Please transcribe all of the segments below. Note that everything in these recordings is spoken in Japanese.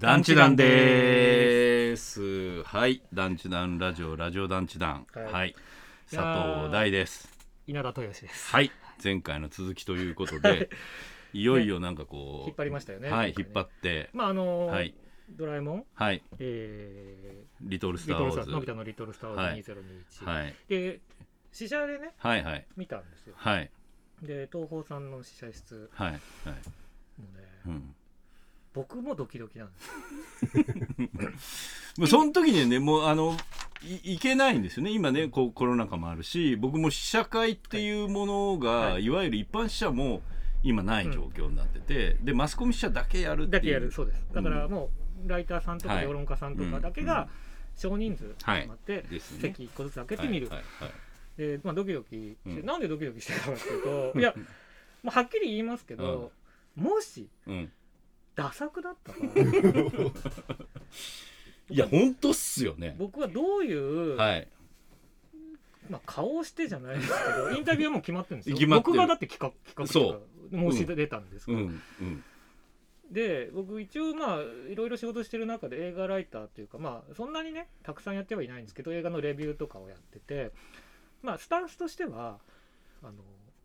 団地団です。はい、団地団ラジオラジオ団地団。はい。はい、佐藤大です。稲田豊志です。はい、前回の続きということで、い。よいよなんかこう、引っ張りましたよね。はい、ね引っ張って、まああのーはい。ドラえもん、はい、えリトルー、スターウォーズ。のび太のリトルスターウォーズ2021、はい、で試写でねはい、はい、見たんですよ。はい、で東宝さんの試写室はい、はい、もね、うん。僕もドキドキなんです。もうその時にねもうあのいいけないんですよね。今ねこうコロナ禍もあるし僕も試写会っていうものが、はい。い、わゆる一般試写も今ない状況になってて、でマスコミ試写だけやるっていう。だけやる。そうです。だからうんもうライターさんとかはい。評論家さんとかだけうん。が少人数集まって、ですね。席一個ずつ開けてみる。はい。はい。はい。でまあドキドキして、うん。なんでドキドキしてるかっていうと、いやもうはっきり言いますけど、もしうん、ダ作だったら いや本当っすよね。僕はどういう、はい。まあ、顔をしてじゃないですけど インタビューはもう決まってるんですよ。決まってる。僕がだって企画企画申し出たんですから、うんうん。で僕一応まあいろいろ仕事してる中で映画ライターっていうかまあそんなにねたくさんやってはいないんですけど映画のレビューとかをやっててまあスタンスとしてはあの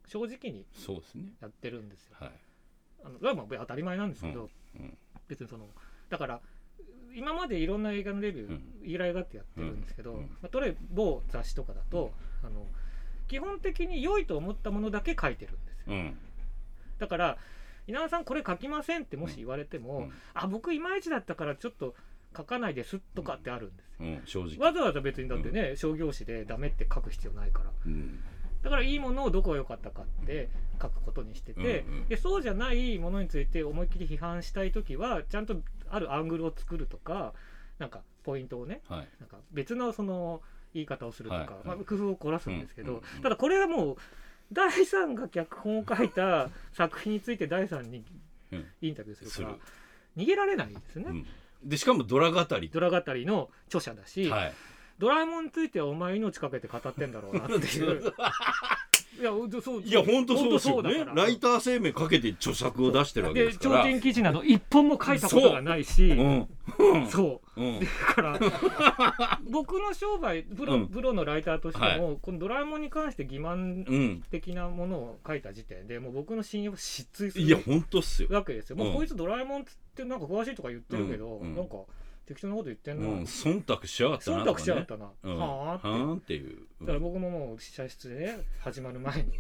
正直にそうですね。やってるんですよ。はい。あのそれはまあ当たり前なんですけど、別にそのだから今までいろんな映画のレビュー、うん。依頼があってやってるんですけど、うん。うん。まあ、えず某雑誌とかだと、あの基本的に良いと思ったものだけ書いてるんですよ。うん。だから稲田さんこれ書きませんってもし言われても、うん。あ僕いまいちだったからちょっと書かないですとかってあるんですよ、うん。正直。わざわざ別にだってね、商業誌でダメって書く必要ないから。うんだからいいものをどこが良かったかって書くことにしてて、うんうん。でそうじゃないものについて思いっきり批判したい時はちゃんとあるアングルを作るとかなんかポイントをねはい。なんか別のその言い方をするとか、はい。はいまあ、工夫を凝らすんですけど、うんうんうん。ただこれはもう第3が脚本を書いた作品について第3にうん。インタビューするする。から逃げられないですね、うん。でしかもドラ語り。ドラ語りの著者だし、はいドラえもんについてはお前命かけて語ってんだろうなっていう。いやそう。いや本当そうですよね。ライター生命かけて著作を出してるわけでですから。超人記事など一本も書いたことがないし。うん。そう。うん。だから 僕の商売プロ,、うん。プロのライターとしても、このドラえもんに関して欺瞞うん。的なものを書いた時点でもう僕の信用を失墜すいやる本当っすよ。わけですよ。もううん。こいつドラえもんっつってなんか詳しいとか言ってるけど、うん。うん。なんか適当なこと言ってんな、うん忖度しやがったなね度しちゃったな、うん。はあはっていう。だから僕ももう試写室でね始まる前に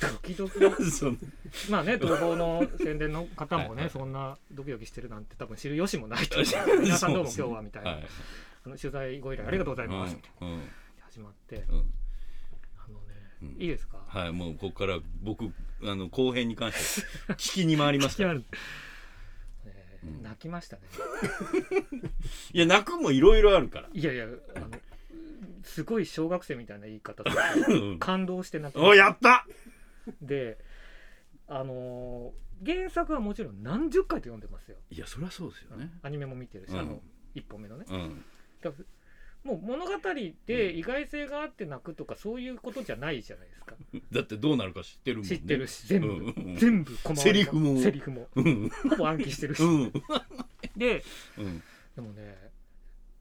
ドキドキ まあね東宝の宣伝の方もねはいはいそんなドキドキしてるなんて多分知る由もないと 皆さんどうも今日はみたいな、はい。あの取材ご依頼ありがとうございます、うん。うん。始まってうん。あのね、うん。いいですか、はいもうここから僕あの後編に関して聞きに回りますから泣きましたね。いや泣くもいろいろあるから。いやいやあのすごい小学生みたいな言い方でうん。感動して泣きまおしやった！たであのー原作はもちろん何十回と読んでますよ、いやそりゃそうですよね。アニメも見てるし、うん。あの一本目のね。うん。だからもう物語で意外性があって泣くとかそういうことじゃないじゃないですか、だってどうなるか知ってるもんね。知ってるし全部、うん全部細かいセリフも。セリフも。うん。ほぼ暗記してるし、うん。でうん。でもね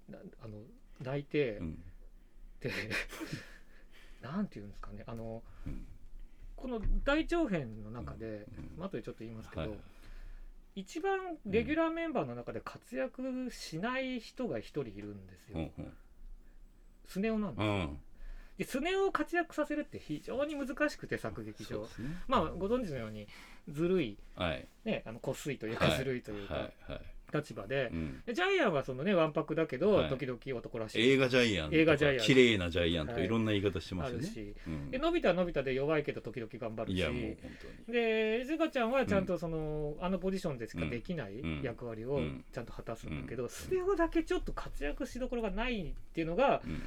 なあの泣いて、うん。でなんていうんですかねあのうん。この大長編の中で、うん。まあ後でちょっと言いますけど、はい。一番レギュラーメンバーの中で活躍しない人が一人いるんですよ、うんうんスネ夫なんですよ、うん。でスネ夫を活躍させるって非常に難しくて作劇上。ね。まあご存知のようにずるい。はい。ねあのこっすいというかはい。ずるいというか、はいはい立場で。う、ん。でジャイアンはそのねわんぱくだけど、はい。時々男らしい。映画ジャイアンとか映画ジャイアン綺麗なジャイアンとかはい。いろんな言い方してますよるし、うん。でのび太はのび太で弱いけど時々頑張るし。いやもう本でずかちゃんはちゃんとその、あのポジションでしかできないうん。役割をうん。ちゃんと果たすんだけど、うん。スネ夫だけちょっと活躍しどころがないっていうのが、うん。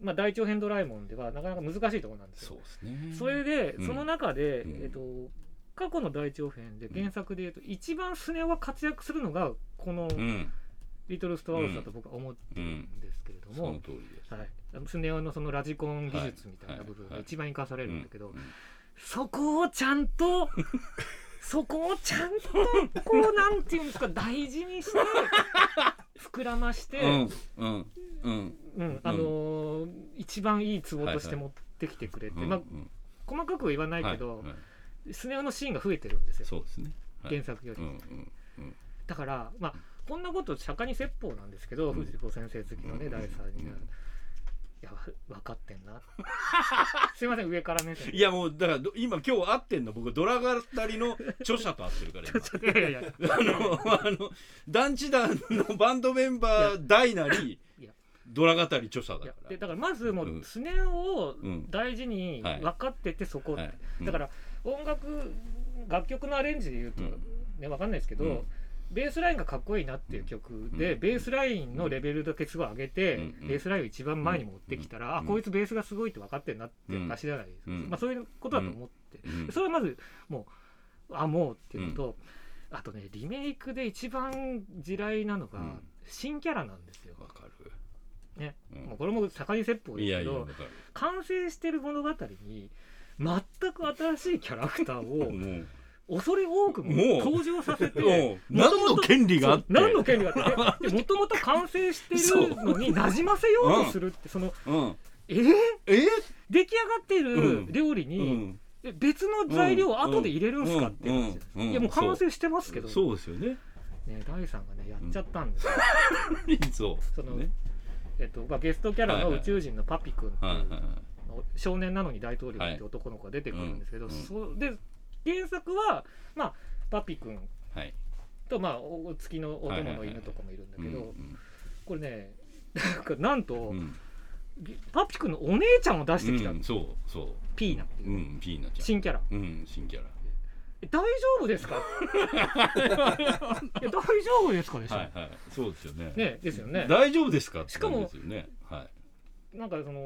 まあ、大長編ドラえもんではなかなか難しいところなんですよ。そうですね。それで、うん。その中で、うん。えっと過去の大長編で原作でいうと、一番スネ夫が活躍するのがこのうん「リトル・ストアウス」だと僕は思ってるんですけれども、はい、スネ夫のそのラジコン技術みたいな部分が一番生かされるんだけど、うん。そこをちゃんと そこをちゃんとこうなんていうんですか大事にして膨らまして、うん。うん。うん。うん。あのー一番いいツボとして持ってきてくれて、まあ、細かくは言わないけど、はい。はいスネ夫のシーンが増えてるんですよ。そうですね。はい。原作より、うんうんうん。だからまあこんなこと釈迦に説法なんですけど、うん。藤子先生好きのね、うん大さん。には、うん。いや分かってんな。すいません上から目線いやもうだからど今今日会ってんの。僕ドラガタリの著者と会ってるから今。いやいやいや。あの、あの、団地団のバンドメンバー大なりドラ語り著者だから。でだからまずもうん。うスネ夫をうん。大事にはい。分かっててそこ、はい。うん。だから音楽楽曲のアレンジで言うと、うん。ね分かんないですけど、うん。ベースラインがかっこいいなっていう曲で、うん。ベースラインのレベルだけすごい上げて、うん。ベースラインを一番前に持ってきたら、うん。あこいつベースがすごいって分かってんなって話じゃないですか、うん。まあ、そういうことだと思って、うん。それはまずもうあもうっていうのと、あとねリメイクで一番地雷なのが、うん。新キャラなんですよ。わかる。ね。うん。もうこれも盛り説法ですけど。完成してる物語に全く新しいキャラクターを も恐れ多くも登場させて何の権利があって。何の権利があって。もともと完成してるのに馴染ませようとするってそのうん。えー？え出来上がってるうん。料理うにん。え別の材料を後で入れるんすかって話ですうん。うん。いやもう完成してますけど。そうですよね。ね第3がねやっちゃったんですよ。そう。そのね。えっとまあゲストキャラの宇宙人のパピ君っていう。はいはいはい。少年なのに大統領って男の子が出てくるんですけど、はいうんそで原作はまあパピ君はい。とまあお月のお供の犬とかもいるんだけど、うんこれね なんかなんと、うんうんパピ君のお姉ちゃんを出してきた、うんそうそ。ピーナっていうう、うん、ピーナちゃん。新キャラうん、新キャラ。え大丈夫ですか？いや大丈夫ですかでしょ、はいはい。そうですよね。ねですよね大丈夫ですかしかもですよね。はい。なんかその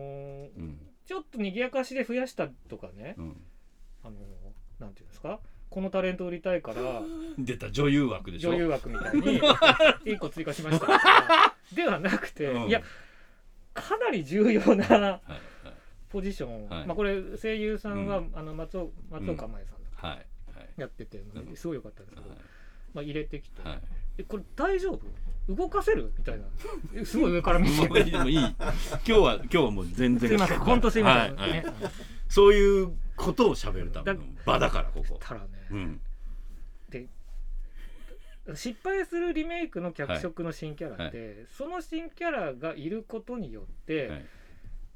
うん。ちょっと賑やかしで増やしたとかね。うん。あのなんていうんですか？このタレント売りたいから。出た女優枠でしょ。女優枠みたいに 1個追加しました。ではなくて、うん。いやかなり重要なはいはい。ポジション、はい。まあこれ声優さんは、うん。あの松尾松岡茉優さんだはいはい。やってて、うんすごい良かったんですけど、まあ、入れてきて、はい。えこれ大丈夫？動かせる？みたいな。えすごい上から見てもういい。今日は今日はもう全然。すいません本当すい。ません、はいはい。ねそういうことを喋るための場だからここ。たらね、うん。で失敗するリメイクの脚色の新キャラって、その新キャラがいることによって、はい。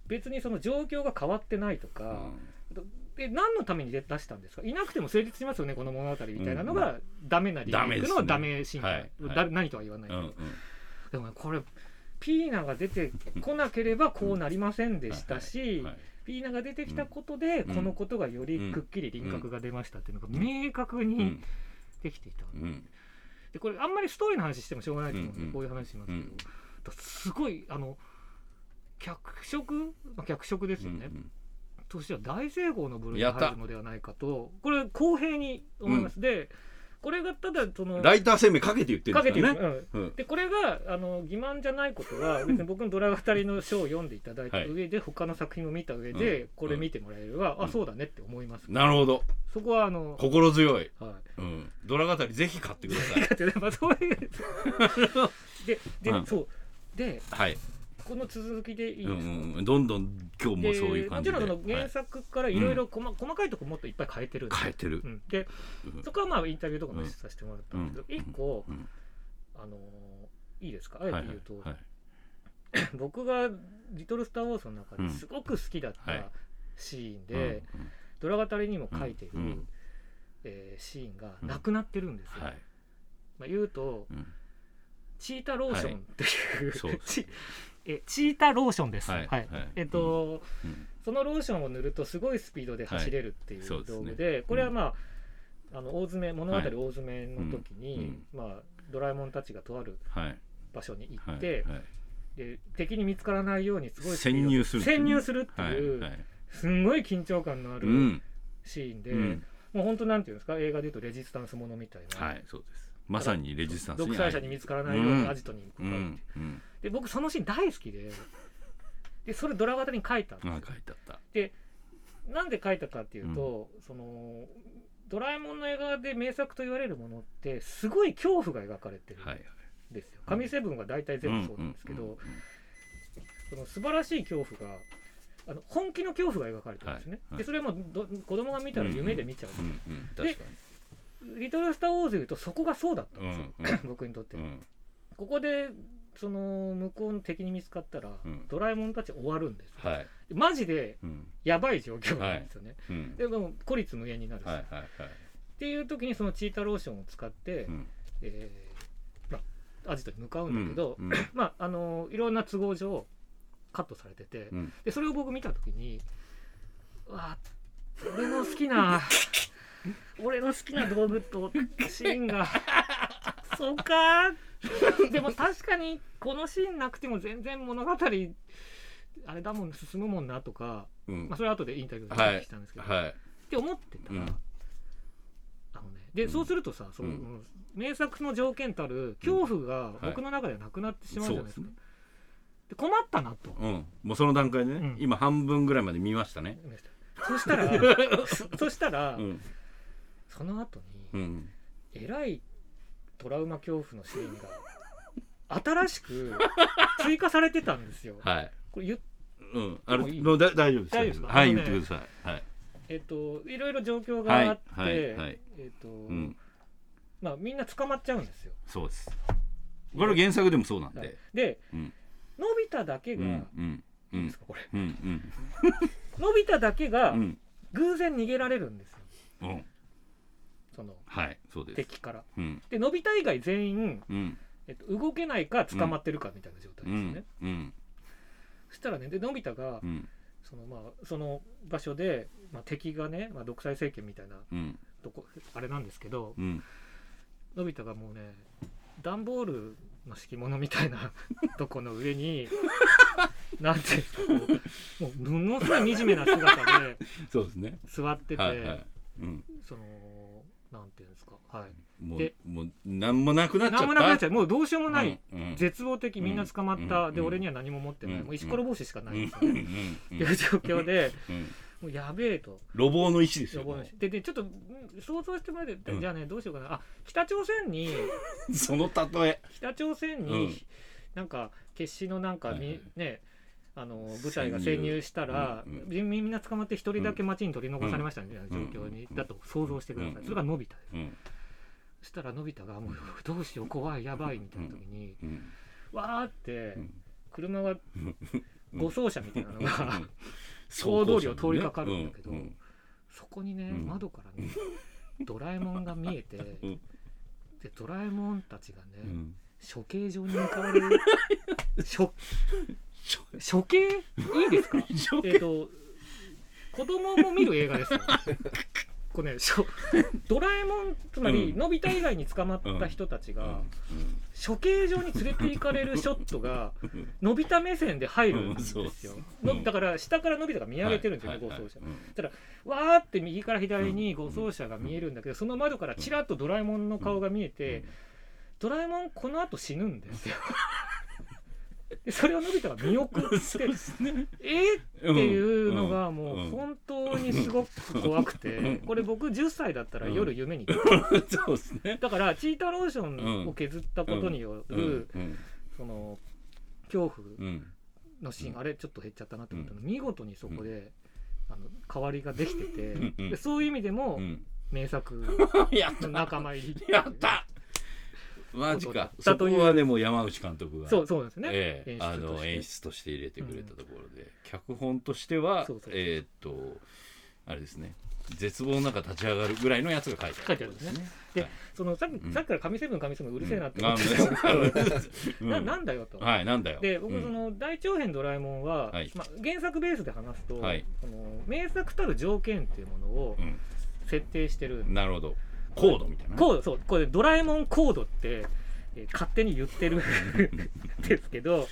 別にその状況が変わってないとか、で何のために出したんですか？いなくても成立しますよねこの物語みたいなのがダメなリメイクのダダメ新キャラ、はい。はい。だ何とは言わないけど、うんうん。でもねこれピーナが出てこなければこうなりませんでしたし、はい。ピーナが出てきたことで、うん。このことがよりくっきり輪郭が出ましたっていうのが明確にうん。できていた、うん。でこれあんまりストーリーの話してもしょうがないと思うんで、うんうんこういう話しますけど、うん。すごいあの脚色、まあ、脚色ですよね、うんとしては大成功の部類に入るのではないかとこれ公平に思います、でこれがただそのライター生命かけて言ってるんですよね。うん。うん。でこれがあの欺瞞じゃないことは 別に僕のドラ語りの書を読んでいただいた上で、他の作品を見た上で、うん。これ見てもらえれば、うん。あそうだねって思います、なるほど。そこはあの心強い。はい。うん。ドラ語りぜひ買ってください。そういう でで、うん。そう。ではい。この続きでいいうんですか、うんうん。どんどん今日もそういう感じで。もちろんその原はい。作からいろいろ細細かいところもっといっぱい変えてるんで。変えてる。う。ん、でうん。そこはまあインタビューとかもさせてもらったんですけど、うん。一個、うん。あのーいいですか？あえて言うと、はい。は い僕が「リトル・スター・ウォーズ」の中うんですごく好きだったはい。シーンはいで、ドラ語りにも書いてる、うんうん。えーシーンがなくなってるんですよ。はい。まあ、言うとうん。チータローションっていう、そうですチ えチータローションです。ははい。い、はい。えっと、うん。そのローションを塗るとすごいスピードで走れるっていうはい。そうですね。道具で、これはまああの大詰め物語はい。大詰めの時に、まあ、ドラえもんたちがとあるはい。場所に行はい。って、はい。で敵に見つからないようにすごい潜入する潜入するってはいいう、はい。すんごい緊張感のあるうん。シーンで、うん。もう本当なんていうんですか映画でいうとレジスタンスものみたいな、はい、そうです。まさにレジスタンスに独裁者に見つからないようにアジトに向かうっていう、うん。うん。で僕そのシーン大好きででそれドラ語に書いたんですよあ、書いてあった。なんで書いたかっていうと、そのドラえもんの映画で名作と言われるものってすごい恐怖が描かれてるんはいはいですよ。神セブンは大体全部そうなんですけど、うんうんうんその素晴らしい恐怖があの本気の恐怖が描かれてるんですね。はいはいでそれはもうど子供が見たら夢で見ちゃう。うんうん確かリトル・スター・ウォーズで言うとそこがそうだったんにですよ、僕にとっては。うん。うんここでその向こうの敵に見つかったら、うん。ドラえもんたち終わるんですよ。はい。マジでうん。やばい状況なんですよね。うん。でも孤立無縁になるし、はいはいはい。っていう時にそのチータローションを使って、うん。えーまあ、アジトに向かうんだけど、うんまああのいろんな都合上カットされてて、うん。でそれを僕見た時にうわ俺の好きな俺の好きな道具とシーンが。そうか。でも確かにこのシーンなくても全然物語あれだもん進むもんなとか、うん。まあ、それは後でインタビューではい聞きしたんですけど、はい。って思ってた。ら、うん。あのねで、うん。そうするとさその、うん。名作の条件たる恐怖がはい。僕の中ではなくなってしまうじゃないですか。そうで困ったなと。うん。もうその段階でねうん。今半分ぐらいまで見ましたね。そしたらそ そしたら、うんその後に、うん。えらいトラウマ恐怖のシーンが新しく追加されてたんですよ。はい。これ言っうん。あれもういい。もうだ大丈夫です大丈夫ですか？はい言ってください。はい。えっといろいろ状況があって、はいはいはい。えっと、うん。まあみんな捕まっちゃうんですよ。そうです。これは原作でもそうなんはい。でで、うん。のび太だけが、うんうんういいでんすかこれ？うんうん。のび太だけがうん。偶然逃げられるんですよ。うんそのはいそうです。敵から。うん。でのび太以外全員、うん。えっと、動けないか捕まってるかみたいな状態うですよね。ん。うん。そしたらねでのび太がうん。そのまあその場所で、まあ、敵がね、まあ、独裁政権みたいなうん。とこあれなんですけどうん。のび太がもうね段ボールの敷物みたいな とこの上になんてもうものすごい惨めな姿でそうですね。座ってて、はいはい。うん。そのなんていうんですか。はい。もうでもう何もなくなっちゃった？何もなくなっちゃう。もうどうしようもない、うんうん。絶望的みんな捕まった、うんで俺には何も持ってない、うんもう石ころ帽子しかないんですね、うんっていう状況でうんもうやべえと。路傍の石ですよででちょっとん想像してもらって、うん。じゃあねどうしようかな。あ北朝鮮に その例え。北朝鮮に、うん。なんか決死のなんかに、はいはい。ねあの部隊が潜入したら、みみんな捕まって一人だけ町に取り残されましたみたいな状況に、うん。だと想像してください、うん。それがのび太です、うん。そしたらのび太がもうどうしよう怖いやばいみたいな時に、うん。わーってうん。車がうん護送車みたいなのが、うん。大通りを通りかかるんだけどそこにね、うん。窓からねドラえもんが見えて、うん。でドラえもんたちがね、うん。処刑場に向かわれる 処処刑いいですか？えっと子供も見る映画ですよ。これねしょドラえもんつまり、うん。のび太以外に捕まった人たちが、処刑場に連れて行かれるショットがうん。のび太目線で入るんですよ、のだから下からのび太が見上げてるんですよね、はいはい護送車はいわーって右から左に護送車が見えるんだけど、その窓からちらっとドラえもんの顔が見えて、ドラえもんこの後死ぬんですよ。でそれをのび太が見送って ね。えーっていうのがんもううん本当にすごく怖くてこれ僕10歳だったら夜夢に そうですね。だからチータローションを削ったことにようんるうんその恐怖うん。のシーンあれちょっと減っちゃったなと思ったの。う見事にそこであの代わりができててでそういう意味でもうん。名作 の仲間入りやったマジか。だそこはでも山内監督がそうそうですね、ええあの演出として入れてくれたところで、脚本としてはえーっとあれですね。絶望の中立ち上がるぐらいのやつが書いてある。書いてあるんですね。ではいそのさっき,、うん。さっきから神セブン神セブンうるせえなってうん思ってた。ん。うん。ななんだよと。はいなんだよ。で僕うん。その大長編ドラえもんは、はい。まあ、原作ベースで話すと、はい。その名作たる条件っていうものをう設定してるん、なるほどコードみたいなね。コードそうこれドラえもんコードって、えー勝手に言ってるん ですけど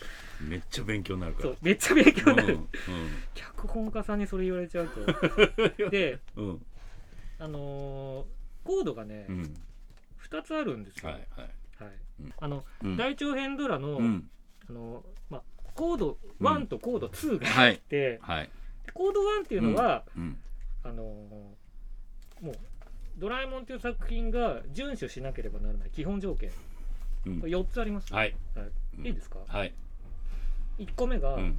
めっちゃ勉強になるから。そうめっちゃ勉強になる、うん脚本家さんにそれ言われちゃうと。で うん。うん。あのーコードがね、うん。2つあるんですよ、はいはい。はい。うん。あのうん。大長編ドラの,、うん。あのまあ、コード1とコード2があはいって、はい。コード1っていうのは、うん。あのーもうドラえもん」という作品が遵守しなければならない基本条件。うん。これ4つあります、はい。い、いいですか、はい。1個目が、うん。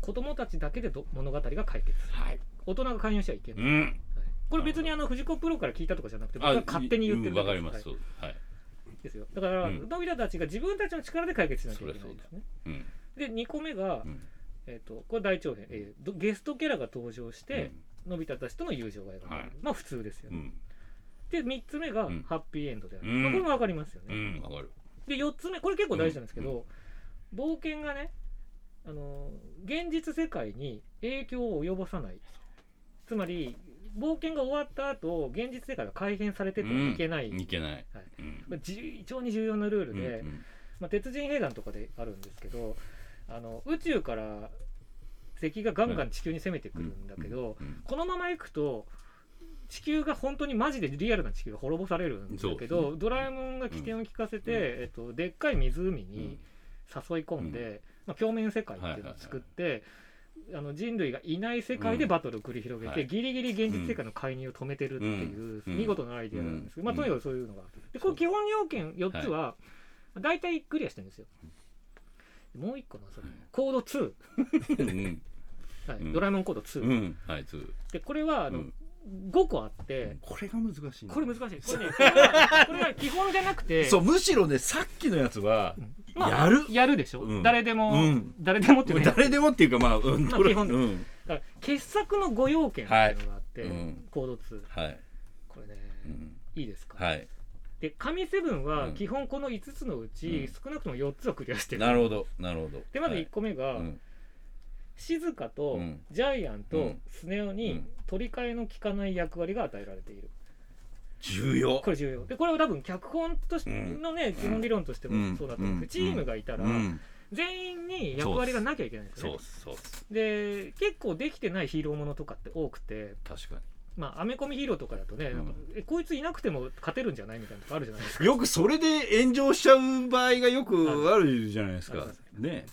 子供たちだけでど物語が解決する。はい。大人が介入しちゃいけない、うん。はい。これ別にあの藤子プロから聞いたとかじゃなくて僕あが勝手に言ってるうんだけです。わかります。そうはい。ですよ。だから、うん。のび太たちが自分たちの力で解決しなきゃいけないんですね。うんで2個目が、うん。えー、とこれ大長編、えーどゲストキャラが登場して、のび太たちとの友情が描かれる、はい。まあ普通ですよね、うんで3つ目がうん。ハッピーエンドである、うん。まあこれも分かりますようね、んわかる。で4つ目これ結構大事なんですけど、うん。冒険がねあの現実世界に影響を及ぼさない。つまり冒険が終わった後現実世界が改変されててはいけない、いけない。はい。うん。まあじ非常に重要なルールで、うんまあ、鉄人兵団とかであるんですけどあの宇宙から敵がガンガン地球に攻めてくるんだけど、うん。このまま行くと地球が本当にマジでリアルな地球が滅ぼされるんだけど、ね。ドラえもんが起点を聞かせて、うん。えっと、でっかい湖うんに誘い込んで、まあ、表面世界っていうのを作って、あの人類がいない世界でバトルを繰り広げて、はい。ギリギリ現実世界の介入を止めてるっていう、うん。見事なアイデアなんです。けど、とにかくそういうのがでこれ基本要件4つは、大体クリアしてるんですよ。もう一個なそれコード2、うん。はい。うんドラえもんコード2、うん。はいつでこれはあの、うん5個あって、これが難しいこれ難しい。これねこれは基本じゃなくて そうむしろねさっきのやつはまあやる。やるでしょ、うん。誰でも、うん。誰でもっていうか誰でもっていうかまあうんこれまあ基本。うん。だから傑作の5要件っていうのがあって、はい。うんコード2はい。これね、うん。いいですか、はい。で神セブンはうん。基本この5つのうち、うん。少なくとも4つをクリアしてる。なるほどなるほど。でまずはい1個目が、うん静香とうん。ジャイアンとうん。スネ夫にうん。取り替えの効かない役割が与えられている。重要。これ重要。でこれは多分脚本としてのね、基本理論としてもそうだと思う。チームがいたら、うん。全員に役割がなきゃいけないんですよね。で結構できてないヒーローものとかって多くて確かまあアメコミヒーローとかだとね、なんかえこいついなくても勝てるんじゃないみたいなとこあるじゃないですか。によくそれで炎上しちゃう場合がよくあるじゃないですか。ね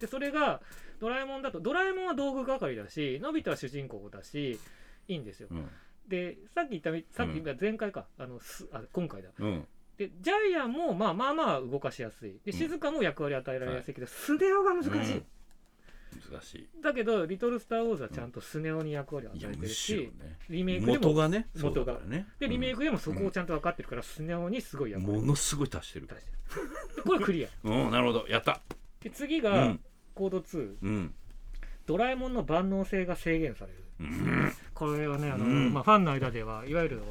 でそれがドラえもんだとドラえもんは道具係だしのび太は主人公だしいいんですよ。うん。でさっき言ったみさっき言った前回か、あのすあ今回だ。うん。でジャイアンもまあまあまあ動かしやすい。でうん。静香も役割与えられやすいけど、スネ夫が難しい、うん。難しい。だけど「リトル・スター・ウォーズ」はちゃんとスネ夫に役割を与えてるししろね。リメイクでも元がね元が。ね。でリメイクでもそこをちゃんと分かってるから、スネ夫にすごい役割。をものすごい足してる。出してる。でこれクリア。うんなるほど。やった。で次がうんコード2、うん。ドラえもんの万能性が制限される。うん。これはねあの、うん。まあ、ファンの間ではいわゆる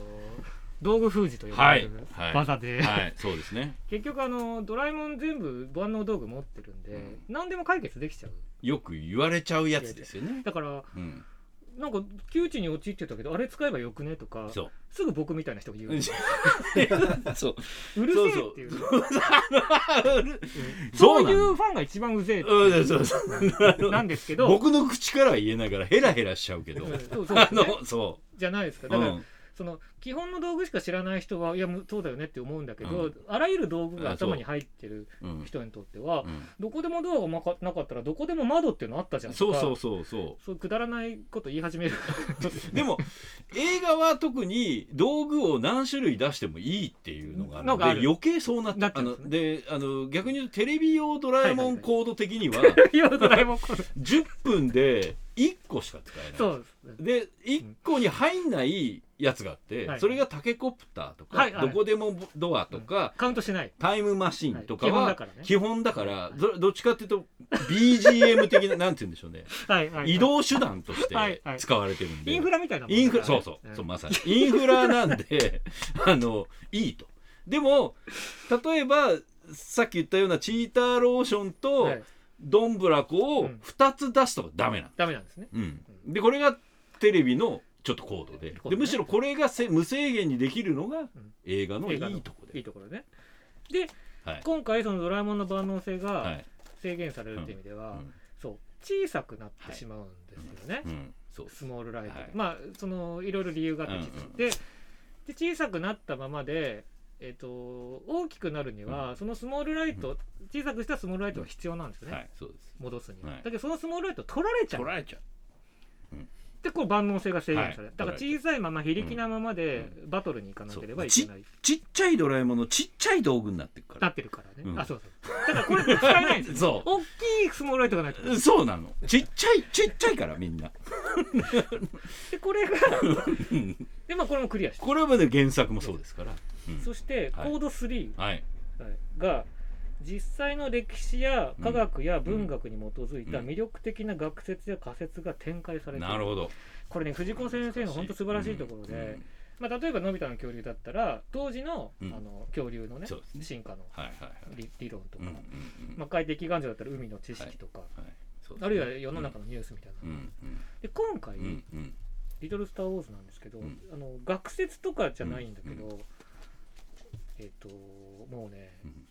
道具封じと呼ばはいれるはい。技で、はい。そうですね。結局あのドラえもん全部万能道具持ってるんで、何でも解決できちゃう。よく言われちゃうやつですよね。だからうんなんか窮地に陥ってたけどあれ使えばよくねとかそう。すぐ僕みたいな人が言う、そう。うるせえっていう。そういうファンが一番うぜえってなんですけど。僕の口からは言えないからヘラヘラしちゃうけど。うん。そうそうねじゃないですか。うだから、うんその基本の道具しか知らない人はいやむそうだよねって思うんだけど、うん。あらゆる道具が頭に入ってるう。ん人にとっては、うん。どこでもドアがまかなかったらどこでも窓っていうのあったじゃん。とかそうそうそう。そそうくだらないこと言い始める。うでも映画は特に道具を何種類出してもいいっていうのがあるので余計そうなってね。であの逆に言うとテレビ用ドラえもんコード的には 今のドラえもんこれ10分で1個しか使えない。そうですで1個に入んないやつがあって、はい。それがタケコプターとか、はいはい。どこでもドアとか、カウントしない。タイムマシンとかははい。基本だからね。からどどっちかっていうと BGM 的ななんて言うんでしょうね。はいはいはい。移動手段として使われてるんで。インフラみたいなもんインフラそうそう、ん。そうまさに。インフラなんで あのいいと。でも例えばさっき言ったようなチーターローションとはいドンブラコをうん。2つ出すとダメなんダメなんですね。うん、でこれがテレビのちょっとコードで。でむしろこれがせ無制限にできるのがん。映画のい映画のいとこで。いいところね。ではい。今回そのドラえもんの万能性はがい。制限されるっていう意味では、うん。そう。小さくなってしまうんですよね、うん。そう。スモールライトで、はい。まあそのいろいろ理由があって、で小さくなったままでえっと大きくなるには、そのスモールライト、小さくしたスモールライトが必要なんですよね、はいそうです。戻すには、はい。だけどそのスモールライト取られちゃう。取られちゃう。でこう万能性が制限される、はい。だから小さいまま非力なままでバトルに行かなければいけない、ちっちゃいドラえもんのちっちゃい道具になってるかならってるからね、うん。あそうそう。だからこれ使えないんですよ。そ大きいスモールライトがないとうそうなの。ちっちゃいちっちゃいからみんな。でこれが でまあこれもクリアして。これはね原作もそうですから、うん。そしてはい。コード3はい。が実際の歴史や科学や文学に基づいた魅力的な学説や仮説が展開されている。なるほど。これね藤子先生の本当素晴らしいところで、まあ、例えばのび太の恐竜だったら当時の,、うん。あの恐竜のねそうですね。進化のはいはいはい。理理論とか、うんうんうん。まあ、海底岩礁だったら海の知識とか、はい。そうですね。あるいは世の中のニュースみたいな、うんで今回、うんうんうんリトル・スター・ウォーズ」なんですけど、うん。あの学説とかじゃないんだけど、うえっ、ともうね、うん。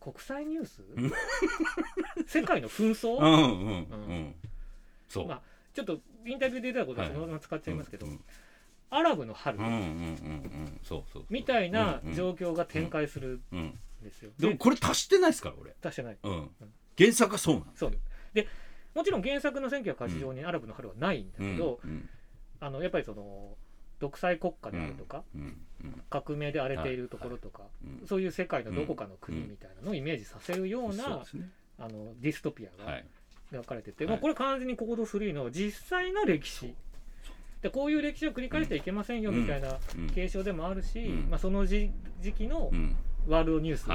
国際ニュース？う ん世界の紛争、うんうんうん。そう。まあちょっとインタビューで出たことはそのまま使っちゃいますけど、うんうん。アラブの春、みたいなうんうん。状況が展開するうんんですよ。でもこれ足してないですから俺。出してない。うん。原作はそうなんですそう。でもちろん原作の1980年アラブの春はないんだけど、うん。あのやっぱりその独裁国家であるとか、革命で荒れているところとか、うんそういう世界のどこかの国みたいなのをイメージさせるような、あのディストピアがはい。描かれてて、はい。もうこれ完全にコード3の実際の歴史。でこういう歴史を繰り返してはいけませんよみたいなうん。継承でもあるし、うん。まあ、その時時期のうん。ワールドニュース、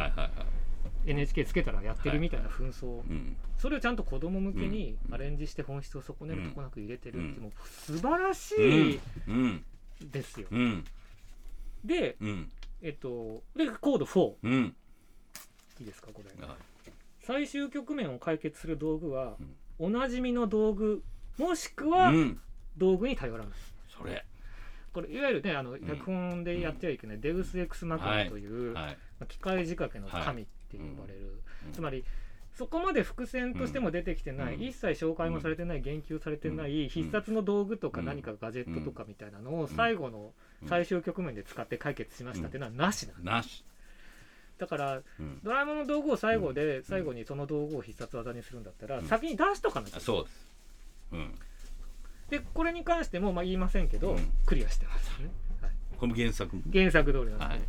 NHK つけたらやってるみたいな紛争、うん。それをちゃんと子供向けにうん。アレンジして本質を損ねるとこなく入れてるってうん。もう素晴らしうん。いうん。ですよ。うん。で、うん。えっと、でコード4うん。いいですかこれ。あ最終局面を解決する道具は、おなじみの道具もしくはうん。道具に頼らない。それ。これいわゆるねあの脚本でやってはいけない、デウス・エクス・マキナという、機械仕掛けの神って呼ばれる、うん。つまりそこまで伏線としても出てきてない、うん。一切紹介もされてない、言及されてない、必殺の道具とかうん何かガジェットとかみたいなのを最後の最終局面で使って解決しましたっていうのはなしなんだなし。だからうん。ドラえもんの道具を最後で最後にその道具を必殺技にするんだったら、うん。先に出しとかなきゃあそうです。うん。でこれに関してもまあ言いませんけど、うん。クリアしてますよね、はい、この原作も原作通りなんですね、はい。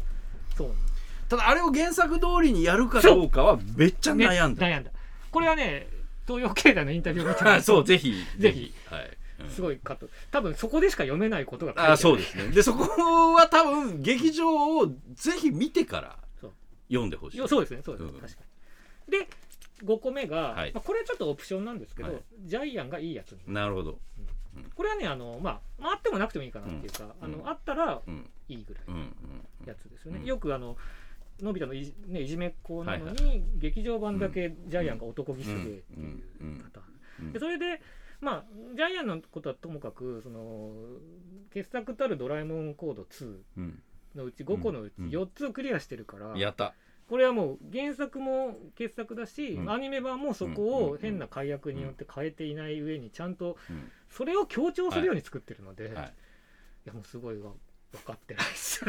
そうなんですただあれを原作通りにやるかどうかはめっちゃね悩んだ。悩んだ。これはね東洋経済のインタビューを見てあそう ぜひ。ぜひ。はい。うん。すごいカット。多分そこでしか読めないことが書いてあるあそうですね。でそこは多分劇場をぜひ見てから読んでほしい。よそうですね。そうですね、うん。確かに。で5個目が、はい。まあ、これはちょっとオプションなんですけど、はい。ジャイアンがいいやつに。なるほど。これはねあの、まあ、まああってもなくてもいいかなっていうか、うん。うんあのあったらうん。いいぐらいのうん。うん。やつですよね、うんよくあののび太のいじ,、ね、いじめっ子なのに、はい劇場版だけジャイアンが男気すげえっていうパターン、うん。でそれでまあジャイアンのことはともかくその傑作たる「ドラえもんコード2うん」のうち5個のうちうん。4つクリアしてるから、やった。これはもう原作も傑作だし、うん。アニメ版もそこを変な解約によって変えていない上にちゃんとうん。それを強調するように作ってるので、いやもうすごいわ分かって。ないっす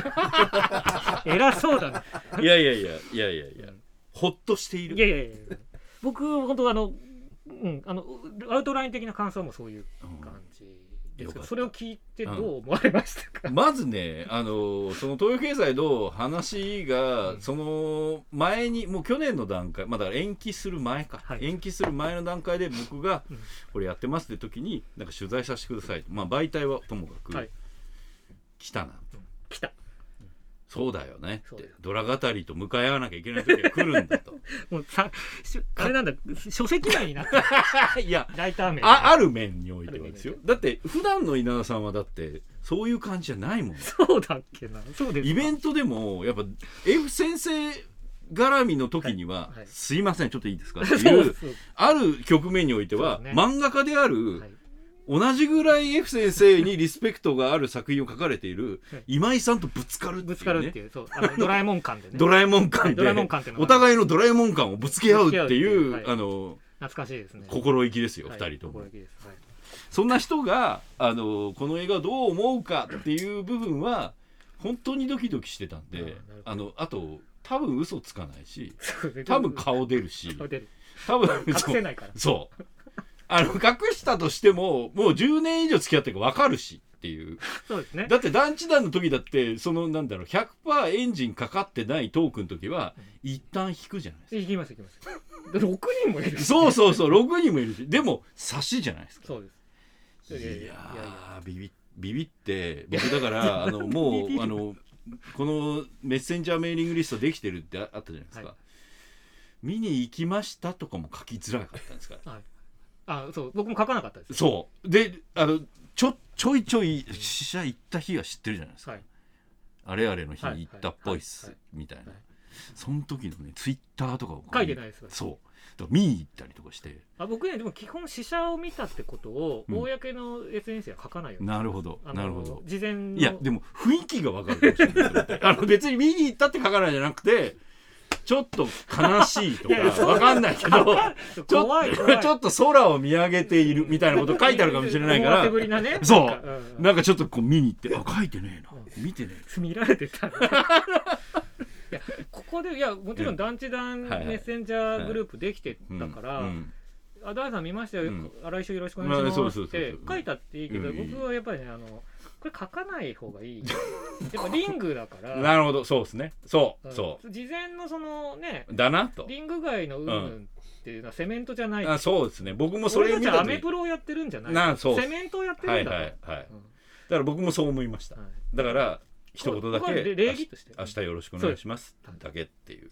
偉そうだね。いやいやいやいやいやいや。うん。ほっとしている。いやいやいや僕本当あのうんあのアウトライン的な感想もそういううん感じですけよかった。どそれを聞いてどう思われましたか、まずねあのその東洋経済の話が、うん。その前にもう去年の段階まあだから延期する前か、はい。延期する前の段階で僕がうん。これやってますって時になんか取材させてくださいと。まあ媒体はともかく、はい来たな来た。そうだよね。ってドラ語りと向かい合わなきゃいけない時が来るんだと。もうさしあれなんだ書籍内になっ いやライター名。あある面においてはですよ。だって普段の稲田さんはだってそういう感じじゃないもん。そうだっけな。そうですか。イベントでもやっぱ F 先生絡みの時には、はいはい。すいませんちょっといいですかっていうある局面においては、ね。漫画家である、はい同じぐらい F 先生にリスペクトがある作品を書かれているはい。今井さんとぶつかるっていう、ね、ぶつかるっていうそうあのドラえもん感でね。ドラえもん感で。お互いのドラえもん感をぶつけ合うっていうあの懐かしいですね。心意気ですよ、はい。二人とも。はい。そんな人があのこの映画どう思うかっていう部分は本当にドキドキしてたんであのあと多分嘘つかないし多分顔出るし顔出る。多分隠せないから。そうあの隠したとしてももう10年以上付き合ってるから分かるしっていう。そうですね。だって団地団の時だってそのなんだろう100%エンジンかかってないトークの時は一旦引くじゃないですか。行きます行きます。6人もいるそうそうそう6人もいるし。でも差しじゃないですか。そうです。いやいやビビビビって僕だからあのもうあのこのメッセンジャーメーリングリストできてるってああったじゃないですか、はい。見に行きましたとかも書きづらかったんですから。はいあそう僕も書かなかったですそう。であのちょちょいちょい試写行った日は知ってるじゃないですか、はい。あれあれの日に行ったっぽいっす、はいはいみたいな、はいその時のねツイッターとかを書いてないですそう。見に行ったりとかして。あ僕ねでも基本試写を見たってことをうん。公の SNS では書かないよなるほど。なるほど。事前のいやでも雰囲気がわかるかもしれない。あの別に見に行ったって書かないじゃなくてちょっと悲しいとかわかんないけど ちょっと空を見上げているみたいなこと書いてあるかもしれないからそう。なんかちょっとこう見に行ってあ書いてねえな。見てね見られてた。ここでいやもちろん団地団メッセンジャーグループできてえたから、うんあダイさん見ましたよ、うん。来週よろしくお願いします。って書いたっていいけど、うんいい僕はやっぱりねあのこれ書かない方がいい。やっぱリングだから。なるほどそうですね。そううん。そ事前のそのねうだなと。リング街の云々っていうのはセメントじゃない、あそうですね。僕もそれ見た時。アメプロをやってるんじゃない。なそう。セメントをやってはいるんだと、はいはいだうん。から僕もそう思いました。はい。だから一言だけ礼儀として明日よろしくお願いしますだけっていう。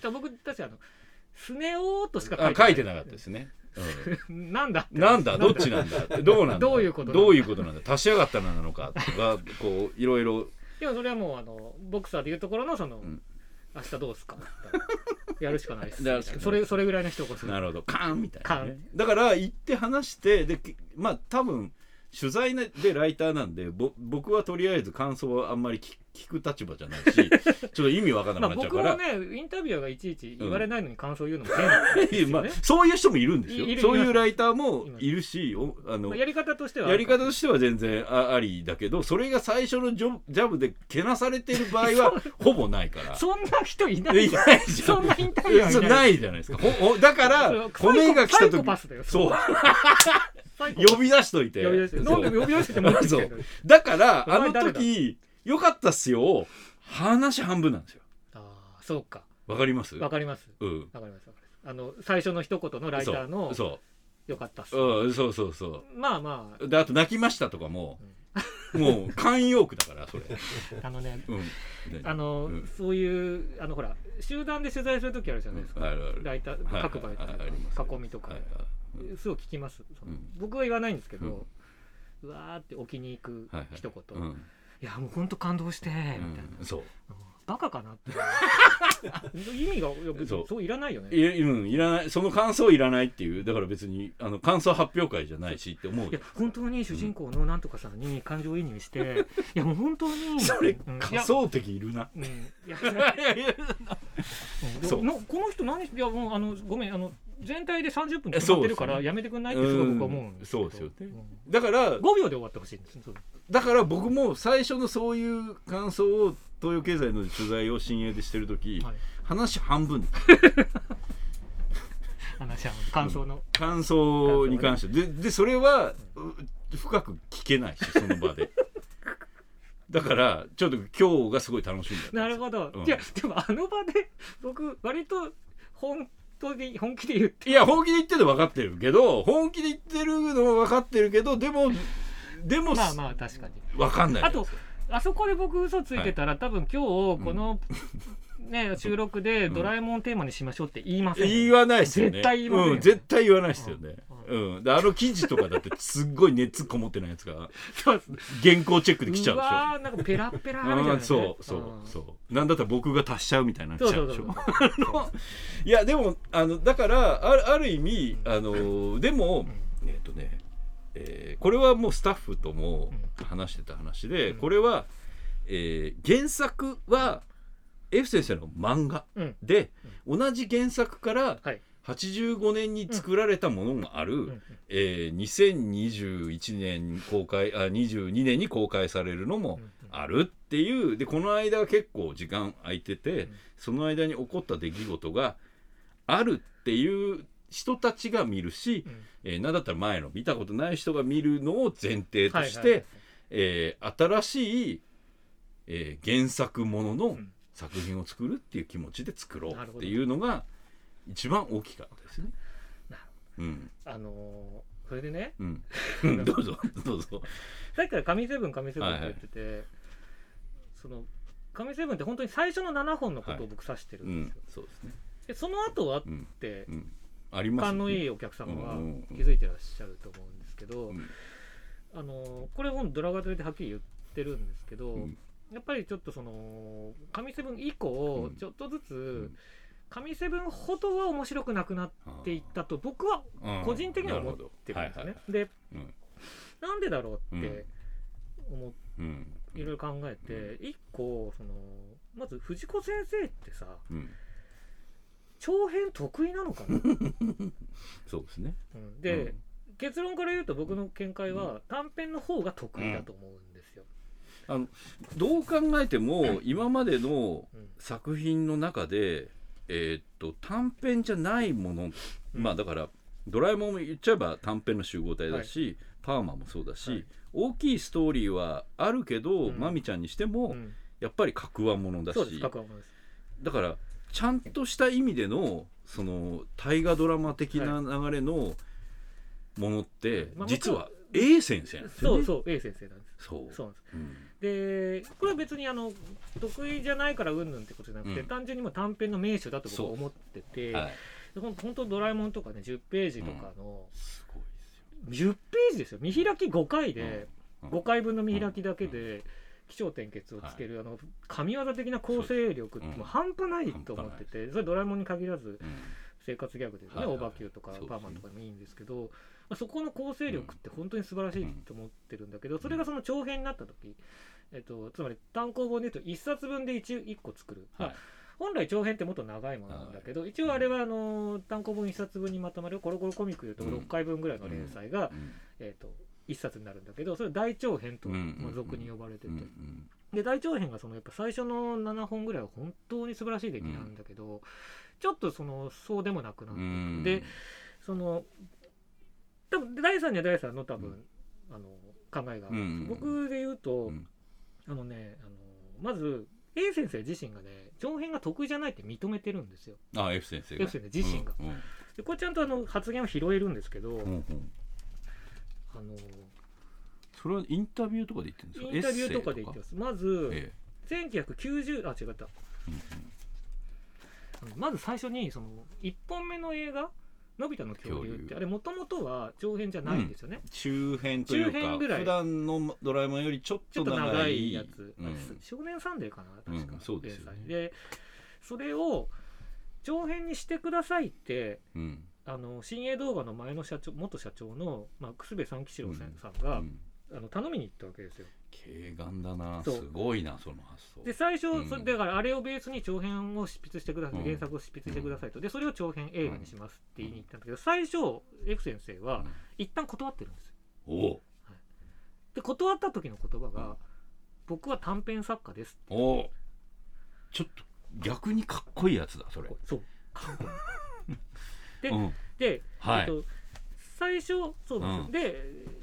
じゃあ僕たちあのスネ夫としかあ書いてなかったですね。うん なんだなんだ？どっちなんだ？どうなんだ？どういうことなんだ？どういうことなんだ？足し上がったなのかとか こういろいろでもそれはもうあのボクサーでいうところのその、ん。明日どうすか？やるしかないです。それそれぐらいの一言なるほど。カーンみたいな、だから行って話してできまあ多分取材でライターなんでぼ僕はとりあえず感想はあんまり聞聞く立場じゃないし ちょっと意味わかんなくまあなっちゃうから、僕もねインタビュアーがいちいち言われないのに感想言うのも変なんですよね、まあ、そういう人もいるんですよ。そういいうライターもいるしおあのまあやり方としてはやり方としては全然あありだけどそれが最初のジョジャブでけなされてる場合は ほぼないから。そんな人いないいないじゃん。そんなインタビュアーい。ないじゃないですか。ほほだから米が来た時そう呼び出しといて。呼び出して。呼び出してもらってだからあのお前誰だ？時よかったっすよ。話半分なんですよ。ああそうか。わかります？わかります。うん。わかりますわかります。あの最初の一言のライターのそよかったっす。うそう、うん、そうそう。そまあまうであと泣きましたとかも、もう慣用句だからそれ。あ あのねうん。あの、うん。そういうあのほら集団で取材する時あるじゃないですか、うん。あるある。ライターはい各媒体はいあります囲みとか、はいはいすごい聞きます、うん。僕は言わないんですけど、うわーって置きに行くはいはい。一言、いうん。やもう本当感動してみたいな、うんそう。うんバカかなって。意味が別にそう。そういらないよね。いうん、いらない。その感想いらないっていう。だから別にあの感想発表会じゃないしって思ういや本当に主人公のなんとかさんに感情移入して、いやもう本当に。それうん。仮想的いるな。うん。いや いやいやうんそうなこの人何いやもうあのごめんあの全体で30分決まってるからやめてくんないってすごい僕は思うんですそうですよね。ん。だから5秒で終わってほしいんですだから僕も最初のそういう感想を東洋経済の取材を新鋭でしてる時、はい。話半分。話は感想の、感想に関して。ででそれはう深く聞けないしその場で。だからちょっと今日がすごい楽しみだなるほど、うん。いやでもあの場で僕割と本当に本気で言っていや本気で言ってるの分かってるけど本気で言ってるのは分かってるけどでもでもまあまあ確かに。分かんない。あとあそこで僕嘘ついてたら、多分今日この、ね収録でドラえもんテーマにしましょうって言いません、言わないですよね。絶対言いませんようん、絶対言わないですよね、ううん。であの記事とかだってすっごい熱こもってないやつが原稿チェックで来ちゃううでしょ。わーなんかペラッペラみたいな、ね、そうそうそう。なんだったら僕が足しちゃうみたいになっちゃう。でしょいやでもあのだからあるある意味あのでもえっ、とね、えーこれはもうスタッフとも話してた話で、うん。これは、えー原作は F 先生の漫画うん。で、同じ原作からはい。85年に作られたものもある、うんえー2021年公開あ22年に公開されるのもあるっていうでこの間は結構時間空いてて、ん。その間に起こった出来事があるっていう人たちが見るし、うん。えー、なんだったら前の見たことない人が見るのを前提として、はいえー新しい、えー原作もののん作品を作るっていう気持ちで作ろうっていうのが一番大きかったですね。なるうん。あのーそれでね。うん、どうぞどうぞ。さっきから神セブン神セブンって言ってて、その神セブンって本当に最初の7本のことを僕指してるうんんですよ、、そうですね。でその後はっうん、てうん、あります、ね。勘のいいお客様はうんうんうん気づいてらっしゃると思うんですけど、うん。あのこれ本ドラガトレではっきり言ってるんですけど、うんやっぱりちょっとその神セブン以降うんちょっとずつん。神セブンほどは面白くなくなっていったと僕はうん個人的には思ってるんですよね。でうんなんでだろうって思いろいろ考えて、一個そのまず藤子先生ってさうん、長編得意なのかな、そうですね。うん。で、結論から言うと僕の見解は短編の方が得意だと思うんですよ。あのどう考えても今までのうん。作品の中で、えーっと短編じゃないもの、うん。まあだから「ドラえもん」も言っちゃえば短編の集合体だし、パーマもそうだし、はい。大きいストーリーはあるけど、うん。まみちゃんにしても、うん。やっぱり格話ものだし。そうです格好です。だからちゃんとした意味でのその大河ドラマ的な流れのものって、まあ実は僕 A 先生ね。そうそう A 先生なんです。そう。そうなんです。うん。でこれは別にあの得意じゃないからうんぬんってことじゃなくて、うん。単純にもう短編の名手だと僕は思ってて、はい、でほん本当ドラえもんとかね10ページとかの、すごいですよ。10ページですよ。見開き5回で、うん。5回分の見開きだけで起承転結をつける、あの神業的な構成力ってうん。もう半端ないと思ってて、それドラえもんに限らずうん。生活ギャグでね、はいはい。オーバーキューとかパーマンとかでもいいんですけど、まあ、そこの構成力って本当に素晴らしいと思ってるんだけど、それがその長編になった時、えっと、つまり単行本で言うと1冊分で 1, 1個作る、まあはい本来長編ってもっと長いものなんだけど、一応あれはあの単行本1冊分にまとまるコロコロコミックで言うと6回分ぐらいの連載が、うん。えっと1冊になるんだけどそれ大長編と俗に呼ばれてて、うんうん。で大長編がそのやっぱ最初の7本ぐらいは本当に素晴らしい出来なんだけど、ちょっとそのそうでもなくなってうん。でその多分第3には第3の多分、あの考えが僕で言うと、うん。あのねあのまず A 先生自身がね長編が得意じゃないって認めてるんですよ。あ F 先生が。F 先生自身が。うんうん。でこれちゃんとあの発言を拾えるんですけど、うんうん。あのそれはインタビューとかで言ってるんですか？インタビューとかで言ってます。まず、え1990あ違った。えうん。あのまず最初にその1本目の映画「のび太の恐竜」ってあれもともとは長編じゃないんですよね、中編というかぐらい。普段のドラえもんよりちょっと長長いいやつ、うん。少年サンデーかな確か、うんそうですよね。でそれを長編にしてくださいってうん。あの新鋭動画の前の社長元社長の、まあ、楠部三吉郎さんが、うん。あの頼みに行ったわけですよ軽眼だな。すごいなその発想。で最初、うん。それだからあれをベースに長編を執筆してください、うん。原作を執筆してくださいと。でそれを長編映画にしますって言いに行ったんだけど最初 F 先生はうん。一旦断ってるんですよ。おで断った時の言葉が、うん。僕は短編作家ですおお。ちょっと逆にかっこいいやつだそれ。そう。かっこいい。でうん。で、はい。えっと、最初そうなんですよ、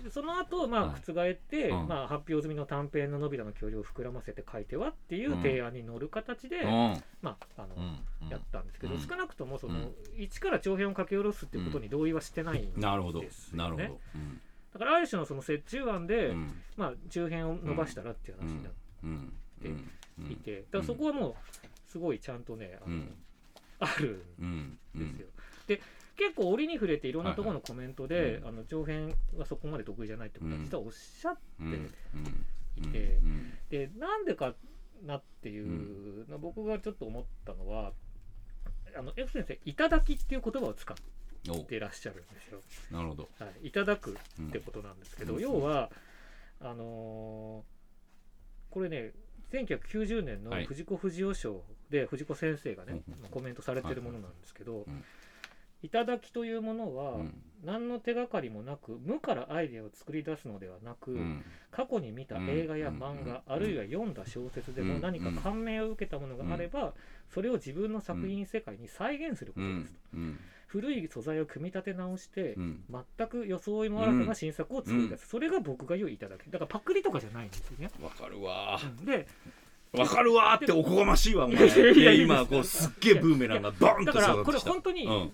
でその後まあはい覆って、うん。まあ、発表済みの短編ののび太の恐竜を膨らませて書いてはっていう提案に乗る形で、うん。まああの、うん。やったんですけど、うん。少なくともその、うん。一から長編を書き下ろすっていうことに同意はしてないんですよね、なるほど。なるほど。うん。だからある種のその折衷案で、うん。まあ、中編を伸ばしたらっていう話になっうん。うん。うん。て。いて、だからそこはもうすごいちゃんとねあの、うん。あるうん。ん。ですよ。で結構折に触れていろんなところのコメントで、はいはい。あの長編はそこまで得意じゃないってことはうん。実はおっしゃって、いてうん。でなんでかなっていうの、僕がちょっと思ったのはあの F 先生「いただき」っていう言葉を使っおてらっしゃるんですよ。なるほど。はい、いただくうんってことなんですけど、うん。要はあのーこれね1990年のはい。藤子不二雄賞で藤子先生がね、うん。コメントされてるものなんですけど、うん頂きというものは、うん。何の手がかりもなく無からアイデアを作り出すのではなく、うん。過去に見た映画や漫画、うん。あるいは読んだ小説でもうん。何か感銘を受けたものがあれば、それを自分の作品世界に再現するこうんとですと、うん。古い素材を組み立て直して、うん。全く装いも新たな新作を作り出す、それが僕が言ういただきだからパクリとかじゃないんですよね。わかるわ。うん。でわかるわーっておこがましいわお前。今こうすっげえブーメランがバンとだからこれ本当に、うん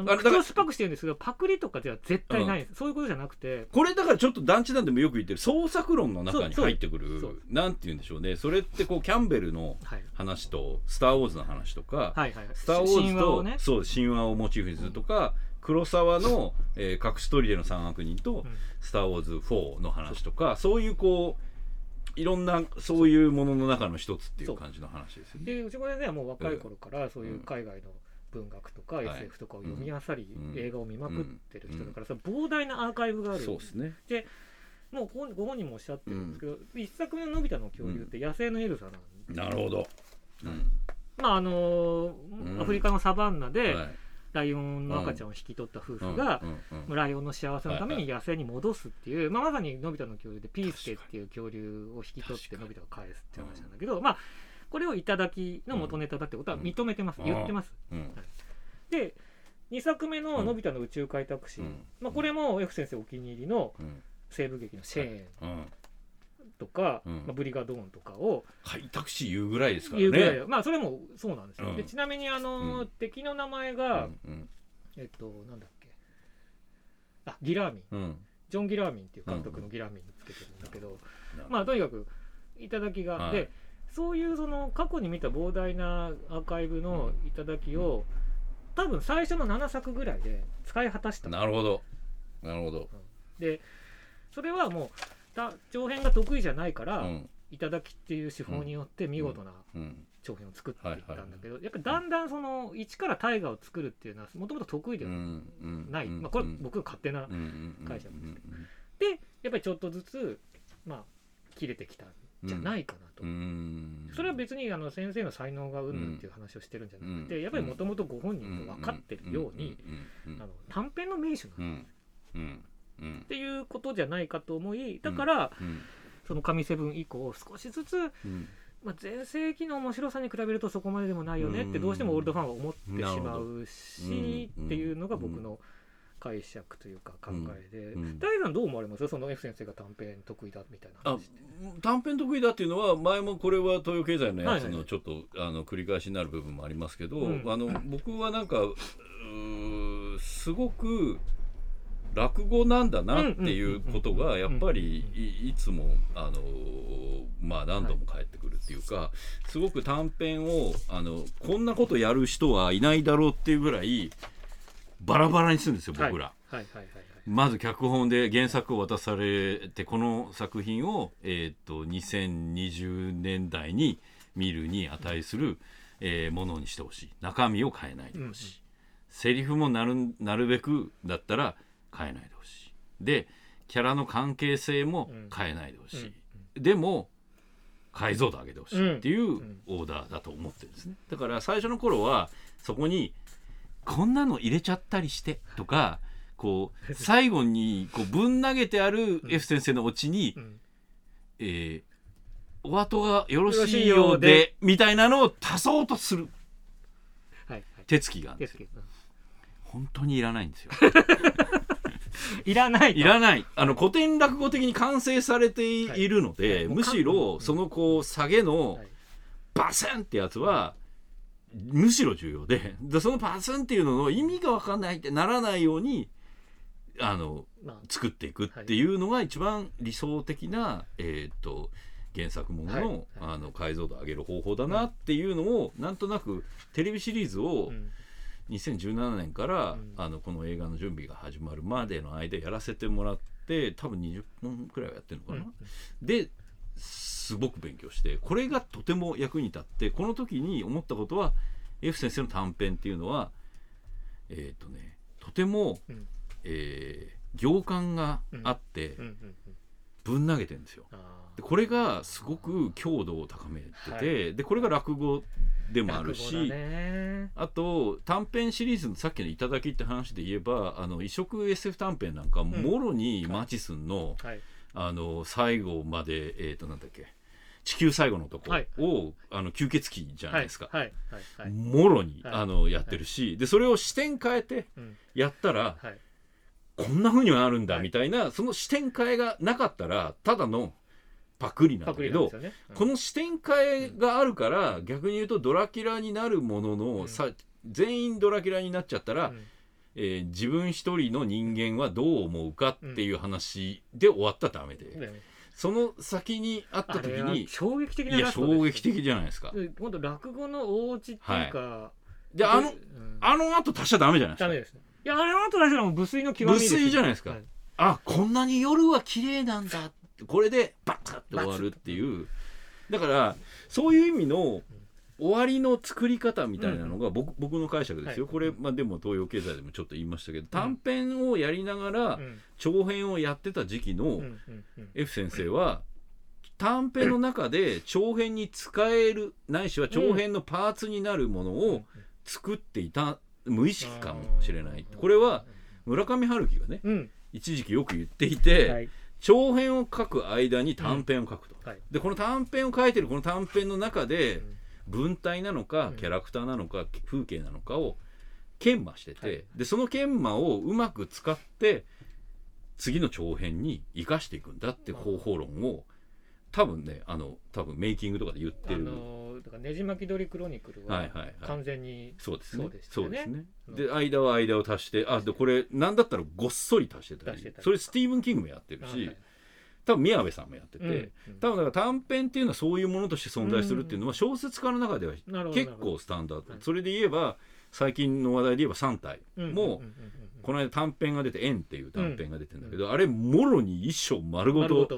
あの酸っぱくしてるんですけどパクリとかでは絶対ないです、そういうことじゃなくて。これだからちょっと団地なんでもよく言ってる創作論の中に入ってくるなんて言うんでしょうね。それってこうキャンベルのはい。話と「スター・ウォーズ」の話とかはいはい「スター・ウォーズと」ね。そう神話をモチーフにするとか黒沢の、えー隠し砦の三悪人とうん「スター・ウォーズ4」の話とかそういうこういろんなそういうものの中の一つっていう感じの話ですよね。でうちこれねもう若い頃からそういう海外の文学とかはい。SF とかを読み漁り、うん。映画を見まくってる人だからさ膨大なアーカイブがある。そうですね。もうごご本人もおっしゃってるんですけど、一作目の「のび太の恐竜」って野生のエルサなんで、なるほど。うん。まああのアフリカのサバンナではい。ライオンの赤ちゃんを引き取った夫うん。婦が、ライオンの幸せのために野生に戻すっていう、まあ、まさにのび太の恐竜でピースケっていう恐竜を引き取ってのび太が返すっていう話なんだけど、まあこれを頂きの元ネタだってことは認めてます、うん。言ってます。うん。で2作目の「のび太の宇宙開拓史」うん。まあ、これも F 先生お気に入りのうん。西部劇の「シェーンうん」とか、うん。まあ、ブリガドーンとかを開拓史言うぐらいですからね。まあそれもそうなんですよ、うん。でちなみにあの、うん。敵の名前うが、えっとなんだっけ。あギラーミン。うん。ジョン・ギラーミンっていう監督のギラーミンにつけてるんだけど、まあとにかく頂きが、はい。でそういうその過去に見た膨大なアーカイブの頂きを、多分最初の7作ぐらいで使い果たした。なるほど。なるほど。でそれはもうた長編が得意じゃないから、うん。頂きっていう手法によって見事なうん。長編を作っていったんだけど、やっぱりだんだんその一から大河を作るっていうのはもともと得意ではない、うん。まあ、これ僕の勝手な、解釈です。でやっぱりちょっとずつまあ切れてきた。んじゃないかなと、うん。それは別にあの先生の才能がうんぬんっていう話をしてるんじゃなくて、うん。やっぱりもともとご本人も分かってるように、うん。うん。あの短編の名手なんだうん。うん。うん。っていうことじゃないかと思いだから、うん。その神セブン以降少しずつ、うん。まあ、前世紀の面白さに比べるとそこまででもないよねってどうしてもオールドファンは思ってしまうし、うん。っていうのが僕の解釈というか考えで、うん。うん大さんどう思われます？その F 先生が短編得意だみたいな短編得意だっていうのは前もこれは東洋経済のやつはいはいはい。のちょっとあの繰り返しになる部分もありますけど、うん。あの僕はなんかすごく落語なんだなっていうことがやっぱりいいつもあのまあ何度も返ってくるっていうかすごく短編をあのこんなことやる人はいないだろうっていうぐらいバラバラにするんですよ僕ら。まず脚本で原作を渡されてこの作品を、えー、と2020年代に見るに値する、えーものにしてほしい。中身を変えないでほしい、うんセリフもなるなるべくだったら変えないでほしい。でキャラの関係性も変えないでほしい、でも解像度上げてほしいっていうオーダーだと思ってるんですね。だから最初の頃はそこにこんなの入れちゃったりしてとかこう 最後にこうぶん投げてある F 先生のオチに、うん。えーお後がよろしいようでみたいなのを足そうとする。はいはい。手つきがあるんですすけど本当にいらないんですよ。いらないといらない。あの古典落語的に完成されているので、はい。むしろそのこう下げのはい。バスンってやつはむしろ重要で でそのバスンっていうのの意味が分かんないってならないようにあのまあ。作っていくっていうのが一番理想的な、えー、と原作ものの,、はい。はい。あの解像度を上げる方法だなっていうのを、なんとなくテレビシリーズをうん。2017年から、うん。あのこの映画の準備が始まるまでの間やらせてもらって多分20本くらいはやってるのかな。うん。ですごく勉強してこれがとても役に立ってこの時に思ったことは F 先生の短編っていうのはえっ、とねとても、うん。えー行間があってうんうんうん。ぶん投げてるんですよ。あでこれがすごく強度を高めてて、でこれが落語でもあるし、ね、あと短編シリーズのさっきの「頂き」って話で言えばあの異色 SF 短編なんかもろにマチスンの,、はい。あの最後までえっ、となんだっけ地球最後のとこを、はい。あの吸血鬼じゃないですか、もろに、はい。あのやってるし、でそれを視点変えてうん。やったら、はい。こんな風にはなるんだはい。みたいな、その視点変えがなかったらただのパクリなんだけどこの視点変えがあるから、逆に言うとドラキュラになるものの、うん。さ全員ドラキュラになっちゃったら、うん。えー自分一人の人間はどう思うかっていう話で終わったらダメで、その先にあった時に衝撃的いやなラストです衝撃的じゃないですか。で本当落語のお家っていうか、であのうん。あの後足しちゃダメじゃないですか。ダメ。ですね。いやあれの後出したらもう無粋の極みですよ。無粋じゃないですか。はい。あこんなに夜は綺麗なんだ。これでバッって終わるっていう。だからそういう意味の終わりの作り方みたいなのが僕,、僕の解釈ですよ、はい。これ、まあ、でも東洋経済でもちょっと言いましたけど、短編をやりながらうん。長編をやってた時期の F 先生は短編の中で長編に使えるないしは長編のパーツになるものを作っていた無意識かもしれない。これは村上春樹がねうん。一時期よく言っていて、はい。長編を書く間に短編を書くと、はい。でこの短編を書いてるこの短編の中でうん文体なのかうん。キャラクターなのか風景なのかを研磨してて、はい。でその研磨をうまく使って次の長編に生かしていくんだって方法論を多分ねあの多分メイキングとかで言ってある、のーだからねじ巻き鳥クロニクルははいはいはい。完全にそうですね。そうですね。うん。で間は間を足してあでこれなんだったらごっそり足してたりそれスティーブン・キングもやってるし、はい多分宮部さんもやってて、うんうん多分だから短編っていうのはそういうものとして存在するっていうのは小説家の中では結構スタンダード、はいそれで言えば最近の話題で言えば3体もこの間短編が出て「縁」っていう短編が出てるんだけど、あれもろに一章丸ごと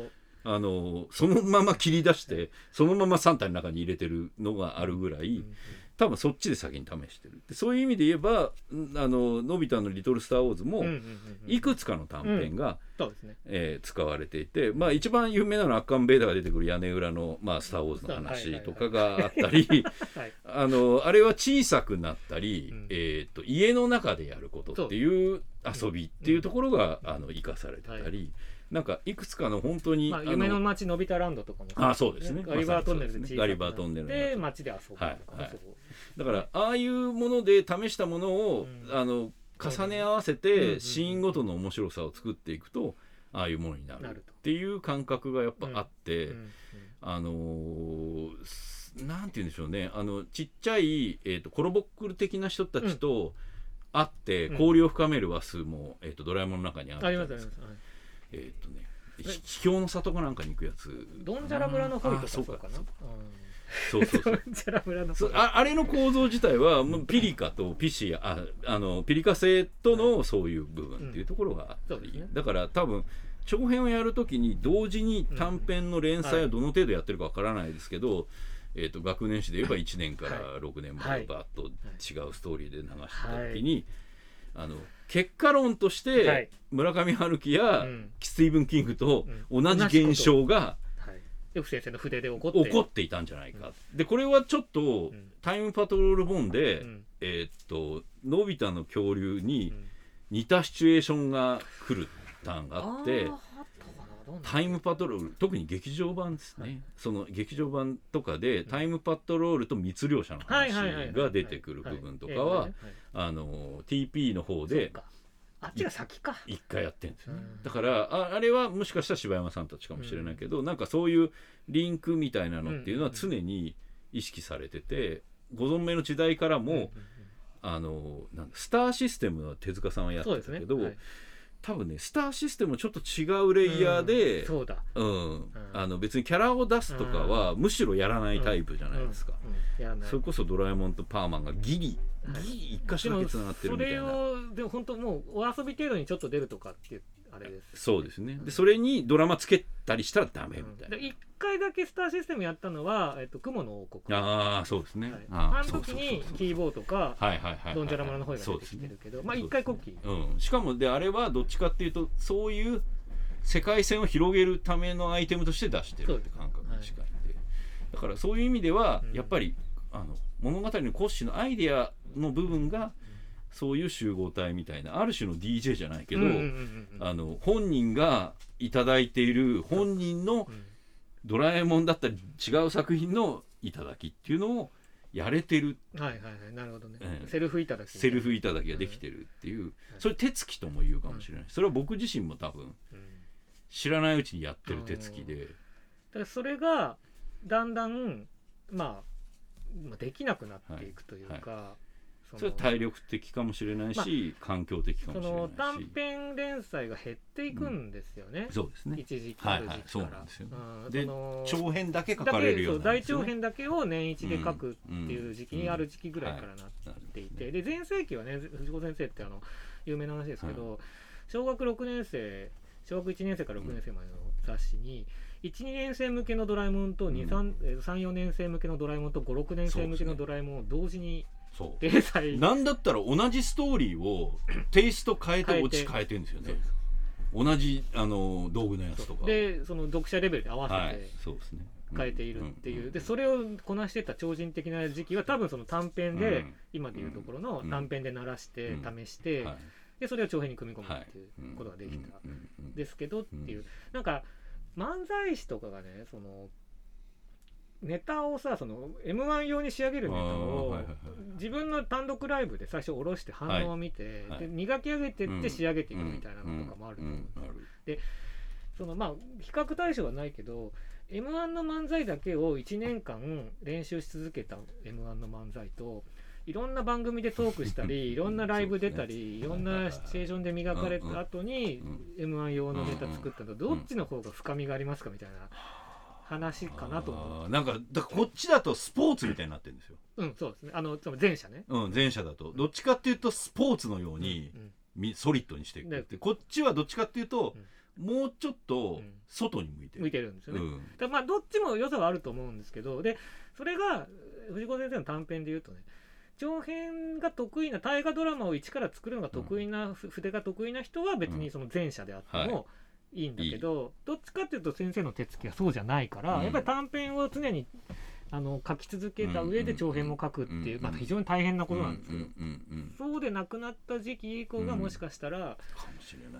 あのそのまま切り出してそのまま3体の中に入れてるのがあるぐらい、うん多分そっちで先に試してる。でそういう意味で言えばんあののび太の「リトル・スター・ウォーズ」もいくつかの短編が、えー使われていて、まあ、一番有名なのはアッカンベーダーが出てくる屋根裏の、まあ、スター・ウォーズの話とかがあったりはい。あのあれは小さくなったり、うん。えー、と家の中でやることっていう遊びっていうところが、あの生かされてたり、はなんかいくつかの本当に、まあ夢の街のび太ランドとかもあそうですね。ガリバートンネルでガリバートンネルので街で遊ぶとかはいだからああいうもので試したものを、うん。あの重ね合わせてシーンごとの面白さを作っていくとああいうものになる。っていう感覚がやっぱあって。あのーすなんて言うんでしょうね。あのちっちゃい、えー、とコロボックル的な人たちと会ってうん。交流を深める話数も、えー、とドラえもんの中にあったあんです。りますあります。はい。えっ、とねひ秘境の里かなんかに行くやつ。ドンジャラ村のホイとかあそうかなそうそうそう。ああれの構造自体はもうピリカとピシアああのピリカ星とのそういう部分っていうところがあったり、うんね。だから多分長編をやるときに同時に短編の連載をどの程度やってるかわからないですけど、えー、と学年誌で言えば1年からはい6年まはいでバーッと違うストーリーで流してた時に、あの結果論として、はい。村上春樹やうん。スティーブン・キングとうん。同じ現象が先生の筆で起こって起こっていたんじゃないか。でこれはちょっとん。タイムパトロール本で、うん。えーっとのび太の恐竜にうん。似たシチュエーションが来るターンがあってタイムパトロール特に劇場版ですね、はい。その劇場版とかでタイムパトロールと密漁者の話が出てくる部分とかは TP の方でかあっちが先か。一回やってるんですよ。ねうん。だからああれはもしかしたら柴山さんたちかもしれないけど、なんかそういうリンクみたいなのっていうのは常に意識されててご存命の時代からも、うんうんうん。あのなんだスターシステムは手塚さんはやってたけど、はい多分ねスターシステムちょっと違うレイヤーで、うんそうだ。うん。あの別にキャラを出すとかは、むしろやらないタイプじゃないですか、それこそドラえもんとパーマンがギリはいギリ一箇所だけつながってるみたいな。それをでも本当もうお遊び程度にちょっと出るとかってあれです。そうですね。でそれにドラマつけたりしたらダメみたいな、で一回だけスターシステムやったのは「えっと、雲の王国」ああそうですね、はい。ああの時にキーボーとかはいはいはいはいドンジャラ村の方が出てきてるけどまあ一回コッキーうん、しかもであれはどっちかっていうとそういう世界線を広げるためのアイテムとして出してるって感覚に近いんで、だからそういう意味ではうん。やっぱりあの物語の骨子のアイデアの部分がそういう集合体みたいなある種の DJ じゃないけど、うんうんうんうんあの本人がいただいている本人のうん「ドラえもん」だったり違う作品の頂きっていうのをやれてる。はいはいはいなるほどね、ええ。セルフいただきセルフ頂きができてるっていうそれ手つきとも言うかもしれない。それは僕自身も多分うん。知らないうちにやってる手つきで。だからそれがだんだんまあまあできなくなっていくというか、そのそれは体力的かもしれないし環境的かそもしれないし。の短編連載が減っていくんですよね、そうですね。一時期から、はいはい。そうなんですよ。うん。長編だけ書かれるよそう大長編だけを年一で書くっていう時期にある時期ぐらいからなっていて、で全盛期はね藤子先生ってあの有名な話ですけど、小学6年生小学1年生から6年生までの雑誌に、12年生向けのドラえもんとうん。34年生向けのドラえもんと56年生向けのドラえもんを同時にそう。なんだったら同じストーリーを テイスト変えて変えてオチ変えてるんですよね。同じあの道具のやつとかでその読者レベルで合わせはい。てそうですね。変えているっていう、ん。でそれをこなしてた超人的な時期は多分その短編で、うん。今でいうところのうん。短編で鳴らしてうん。試して、はい。でそれを長編に組み込むはいってい。うことができたうん。うん。うん。ですけどっていう、なんか漫才師とかがねそのネタをさその m 1用に仕上げるネタを自分の単独ライブで最初下ろして反応を見て、はい。で磨き上げてって仕上げていくみたいなうんのとかもあると思う、うん。あるそのまあ比較対象はないけど m 1の漫才だけを1年間練習し続けた m 1の漫才といろん。な番組でトークしたりいろん。なライブ出たり、いろん。なシチュエーションで磨かれた後に m 1用のネタ作ったのどっちの方が深みがありますかみたいな話かなと思う。なんかだこっちだとスポーツみたいになってるんですよ、うん、そうですね。あの、前者ね。うん、前者だと。どっちかっていうとスポーツのようにうん。みソリッドにしていくって。こっちはどっちかっていうともうちょっとうん。外に向いてる。向いてるんですよね。うん。だからまあどっちも良さはあると思うんですけどでそれが藤子先生の短編で言うとね長編が得意な大河ドラマを一から作るのが得意な、ふ筆が得意な人は別にその前者であってもいいんだけど、どっちかっていうと先生の手つきはそうじゃないから、うん。やっぱり短編を常にあの書き続けた上で長編も書くっていう、うん。まあ、非常に大変なことなんですよ。うんうんうんそうでなくなった時期以降がもしかしたら、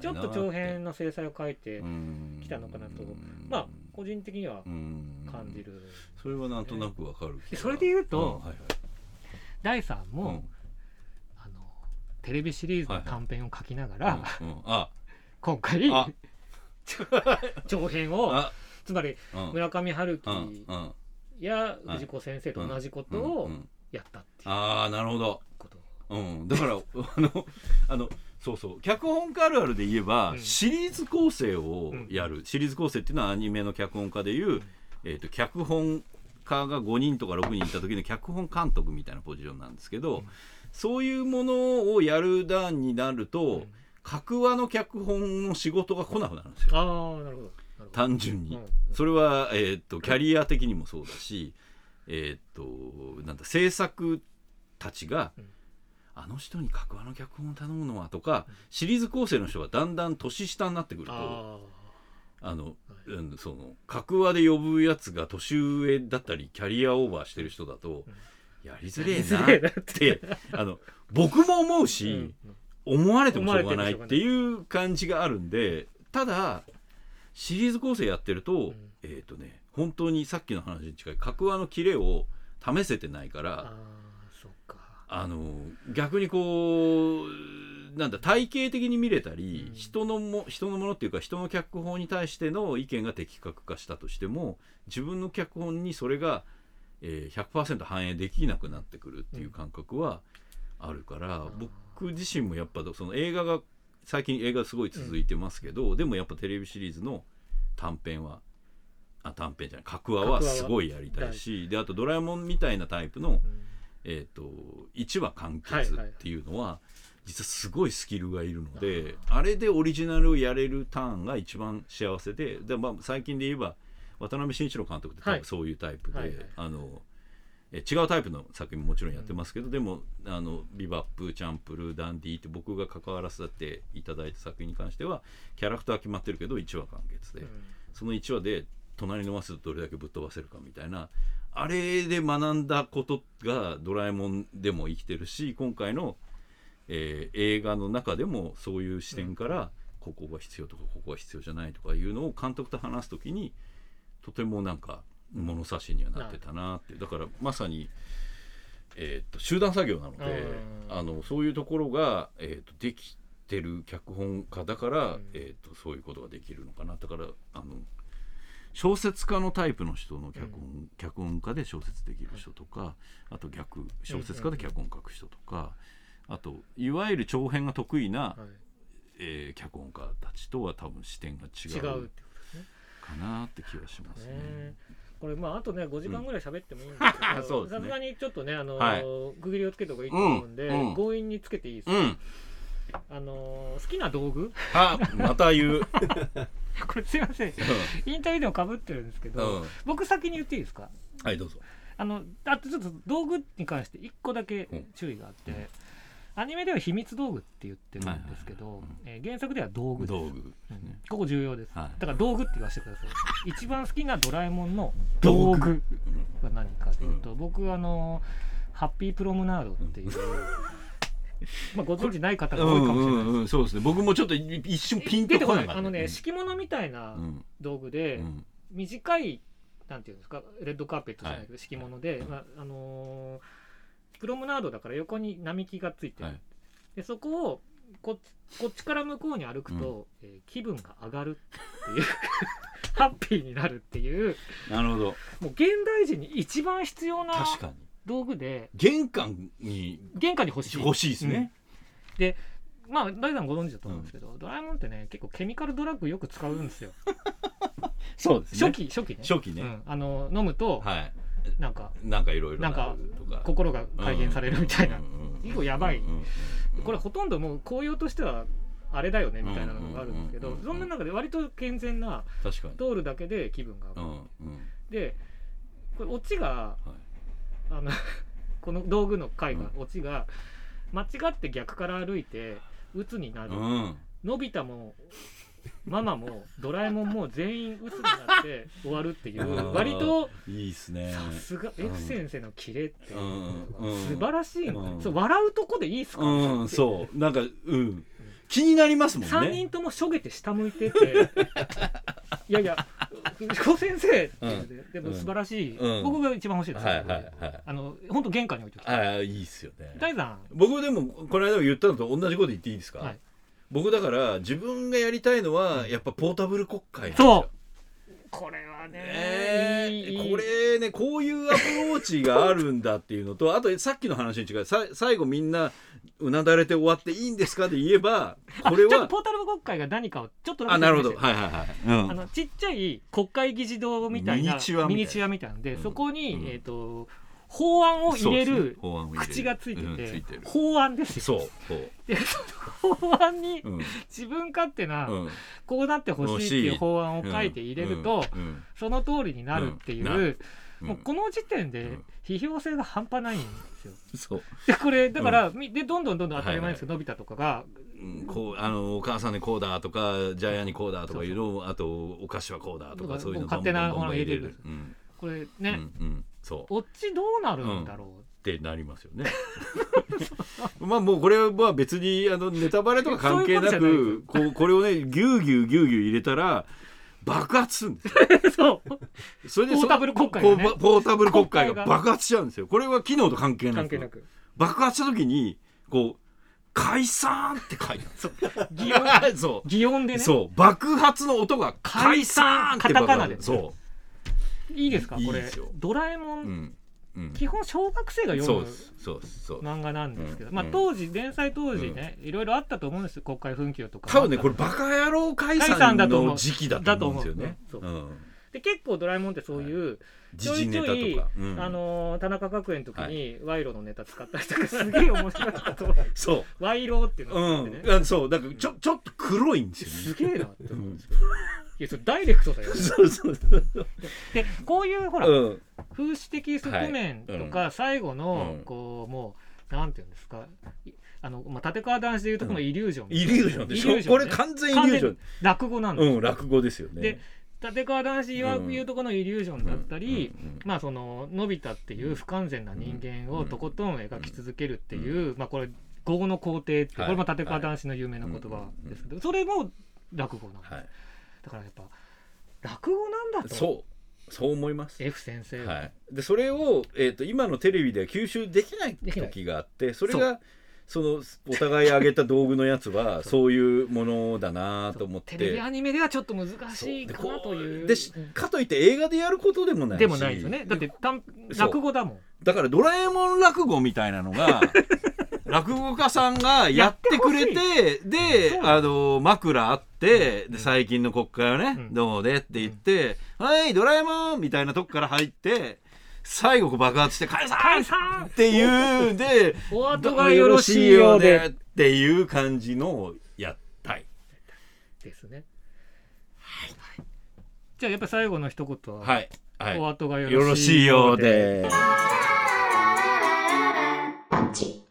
ちょっと長編の制裁を書いて、うん。きたのかなと。まあ個人的にはうん。感じる。それはなんとなくわかるそれで言うと第3も、うん。あのテレビシリーズの短編を書きながら、今回あ 長編をあつまりうん。村上春樹うんうん。や藤子先生と同じことをうんうん。やったっていうああなるほど。こと、うん、だから あのあのそうそう。脚本家あるあるで言えば、うん。シリーズ構成をやる、シリーズ構成っていうのはアニメの脚本家でいう、ん。えー、と脚本家が5人とか6人いた時の脚本監督みたいなポジションなんですけど、うん。そういうものをやる段になると、うん格話の脚本の仕事が来なくなるんですよ。ああなるほど。単純に。うん。それは、えー、とキャリア的にもそうだし、えー、となんだ制作たちが、うん。あの人に格話の脚本を頼むのはとかシリーズ構成の人がだんだん年下になってくるとああの、うん、その格話で呼ぶやつが年上だったりキャリアオーバーしてる人だと、やりづれえなっって。あの僕も思うあ、し、うん。うがない思われてもしょうがないっていう感じがあるんでただシリーズ構成やってると、ん。えっ、とね本当にさっきの話に近い格話のキレを試せてないからあの逆にこうなんだ体系的に見れたり、うん。人のも人のものっていうか人の脚本に対しての意見が的確化したとしても自分の脚本にそれが、えー、100%反映できなくなってくるっていう感覚はあるから、うん僕自身もやっぱその映画が最近映画すごい続いてますけど、でもやっぱテレビシリーズの短編はあ短編じゃない格話はすごいやりたいしであと「ドラえもん」みたいなタイプのうん。えー、と1話完結っていうのは、実はすごいスキルがいるのであれでオリジナルをやれるターンが一番幸せでで、まあ、最近で言えば渡辺慎一郎監督って多はい。分そういうタイプで、はいはい。あのえ違うタイプの作品ももちろんやってますけど、でもあのビバップチャンプルダンディって僕が関わらせていただいた作品に関してはキャラクターは決まってるけど1話完結で、うん。その1話で隣のマスどれだけぶっ飛ばせるかみたいなあれで学んだことが「ドラえもん」でも生きてるし今回の、えー映画の中でもそういう視点から、ここが必要とかここが必要じゃないとかいうのを監督と話す時にとてもなんか物差しにはなってたなって。だからまさに、えー、と集団作業なのでうん。あのそういうところが、えー、とできてる脚本家だから、うんえー、とそういうことができるのかな。だからあの小説家のタイプの人の脚本,、脚本家で小説できる人とかあと逆小説家で脚本書く人とか、あといわゆる長編が得意な、はい。えー脚本家たちとは多分視点が違うかなって気はしますね。ねこれまああとね5時間ぐらい喋ってもいいんですけど さすがにちょっとねあのはい。区切りをつけた方がいいと思うんでうんうん。強引につけていいですか？うん、あの好きな道具？あまた言う。これすいません。インタビューでもかぶってるんですけうどん、僕先に言っていいですか？はいどうぞ。あのあとちょっと道具に関して1個だけ注意があって、うんアニメでは秘密道具って言ってるんですけど、えー原作では道具。です。ここ重要です、はい。だから道具って言わせてください。一番好きなドラえもんの道具。が何かというと、僕あのハッピープロムナードっていう、まあご存知ない方が多いかもしれないです、そうですね。僕もちょっと一瞬ピンとここない。あのね敷物みたいなうん。道具で、うん。短いなんていうんですかレッドカーペットじゃないけど、敷物で、まああのープロムナードだから横に並木がついてる、はいでそこをこっちこっちから向こうに歩くと、えー気分が上がるっていう ハッピーになるっていうなるほど。もう現代人に一番必要な。道具で玄関に玄関に欲しい欲しいですね。まあ大さんご存知だと思うんですけど、ドラえもんってね結構ケミカルドラッグよく使うんですよ そうですね。初期初期ね初期ね。うん、あの飲むと、はい。なんかなんかいろいろなんか心が改変されるみたいな、結構やばい。これほとんどもう紅葉としてはあれだよねみたいなのがあるんですけどそんな中で割と健全な確かに。通るだけで気分が上がる、うんうん。でこれオチがはい。あの この道具の回が、うオチが間違って逆から歩いて鬱になる、うん。のび太もママもドラえもんも全員鬱になって終わるっていう。うん割といいっすね。さすが F 先生のキレって素晴らしいのね、笑うとこでいいっすか、うん、そう。なんか、うん。気になりますもんね。3人ともしょげて下向いてて。いやいや藤子先生って言うてでも素晴らしい、うん。僕が一番欲しいですよ、はいはいはい。あの本当玄関に置いておきたい。ああ、いいっすよね。大さ僕でもこの間も言ったのと同じこと言っていいですか、はい僕だから自分がやりたいのはやっぱポータブル国会なんですそよう。これはね、え。これねこういうアプローチがあるんだっていうのと あとさっきの話に違う。さ最後みんなうなだれて終わっていいんですかで言えばこれちょっとはポータル国会が何かをちょっとあなるほど。はいはいはい、うん。あのちっちゃい国会議事堂みたいなミニチュアみたいな。ミニチュアみたいなんで、うん。そこに、うん。えっ、と法案を入れる口がついてて,、法案ですよ。そうその法案にうん。自分勝手な、うん。こうなってほしいっていう法案を書いて入れると、その通りになるっていう、もうこの時点でうん。批評性が半端ないんですよ。でこれだから、みでどんどんどんどん当たり前ですけど、のび太とかが。うん、こうあのお母さんにこうだとかジャイアンにこうだとかいうのをあとお菓子はこうだとかそういうの勝手なものを入れる。うん。これうね、んうんそう。こっちどうなるんだろう、って。なりますよね。まあもうこれは別にあのネタバレとか関係なくこうこれをねギューギューギューギュー入れたら爆発するんですよ。そう。それでそポータブル国会がね。ポータブル国会が爆発しちゃうんですよ。これは機能と関係なく。関係なく。爆発した時にこう解散って書いてある。擬音。そう。擬音でね。そう。爆発の音が解散ってカタカナでね。そいいですか？これ。ドラえも、う。うん。んうん。基本小学生が読む。漫画なんですけど、まあ当時連載当時ね、いろいろあったと思うんですよ。国会紛糾とか。多分ねこれバカ野郎解解散散だと思うの時期だと思う。ん。ですよね。で結構ドラえもんってそういう、ちょいちょいあのー田中角栄の時はに賄賂のネタ使ったりとか。すげえ面白いことをそ賄賂っていうう。のがあってね、うん。あ。そう。だからちょちょっと黒いんですすよね。げえなって思うんですけど、いやそれダイレクトだよそうそうそう。でこういうほら、うん。風刺的側面とか、最後のうん。こうもうなんていうんですか。いあの、まあ、立川談志でいうとこのイリュージョン、イリュージョンでしょ。これ完全イリュージョン。落語なんですよ。うん落語ですよね。で立川談志曰く言うとこのイリュージョンだったり、まあそののび太っていう不完全な人間をとことん描き続けるっていう、まあこれ業の皇帝ってこれも立川談志の有名な言葉。ですけど、それも落語なんです、はい。だからやっぱ落語なんだと。そう。そう思います。F 先生は、はい、でそれを、えー、と今のテレビでは吸収できない時があってそれがそのお互い上げた道具のやつは そう。いうものだなと思って。テレビアニメではちょっと難しいかなという。でしかといって映画でやることでもないし。でもないですよね。だって落語だもん。だからドラえもん落語みたいなのが 落語家さんがやってくれてであの枕あってうん。で最近の国会をね、うん。どうでって言って「はいドラえもん!」みたいなとこから入って最後爆発して「解散!」っていうで「お後がよろしいようで」っていう感じのやったい。ですね。はい、じゃあやっぱ最後の一言は「はいはい、お後がよろしいようで」よろしいようで。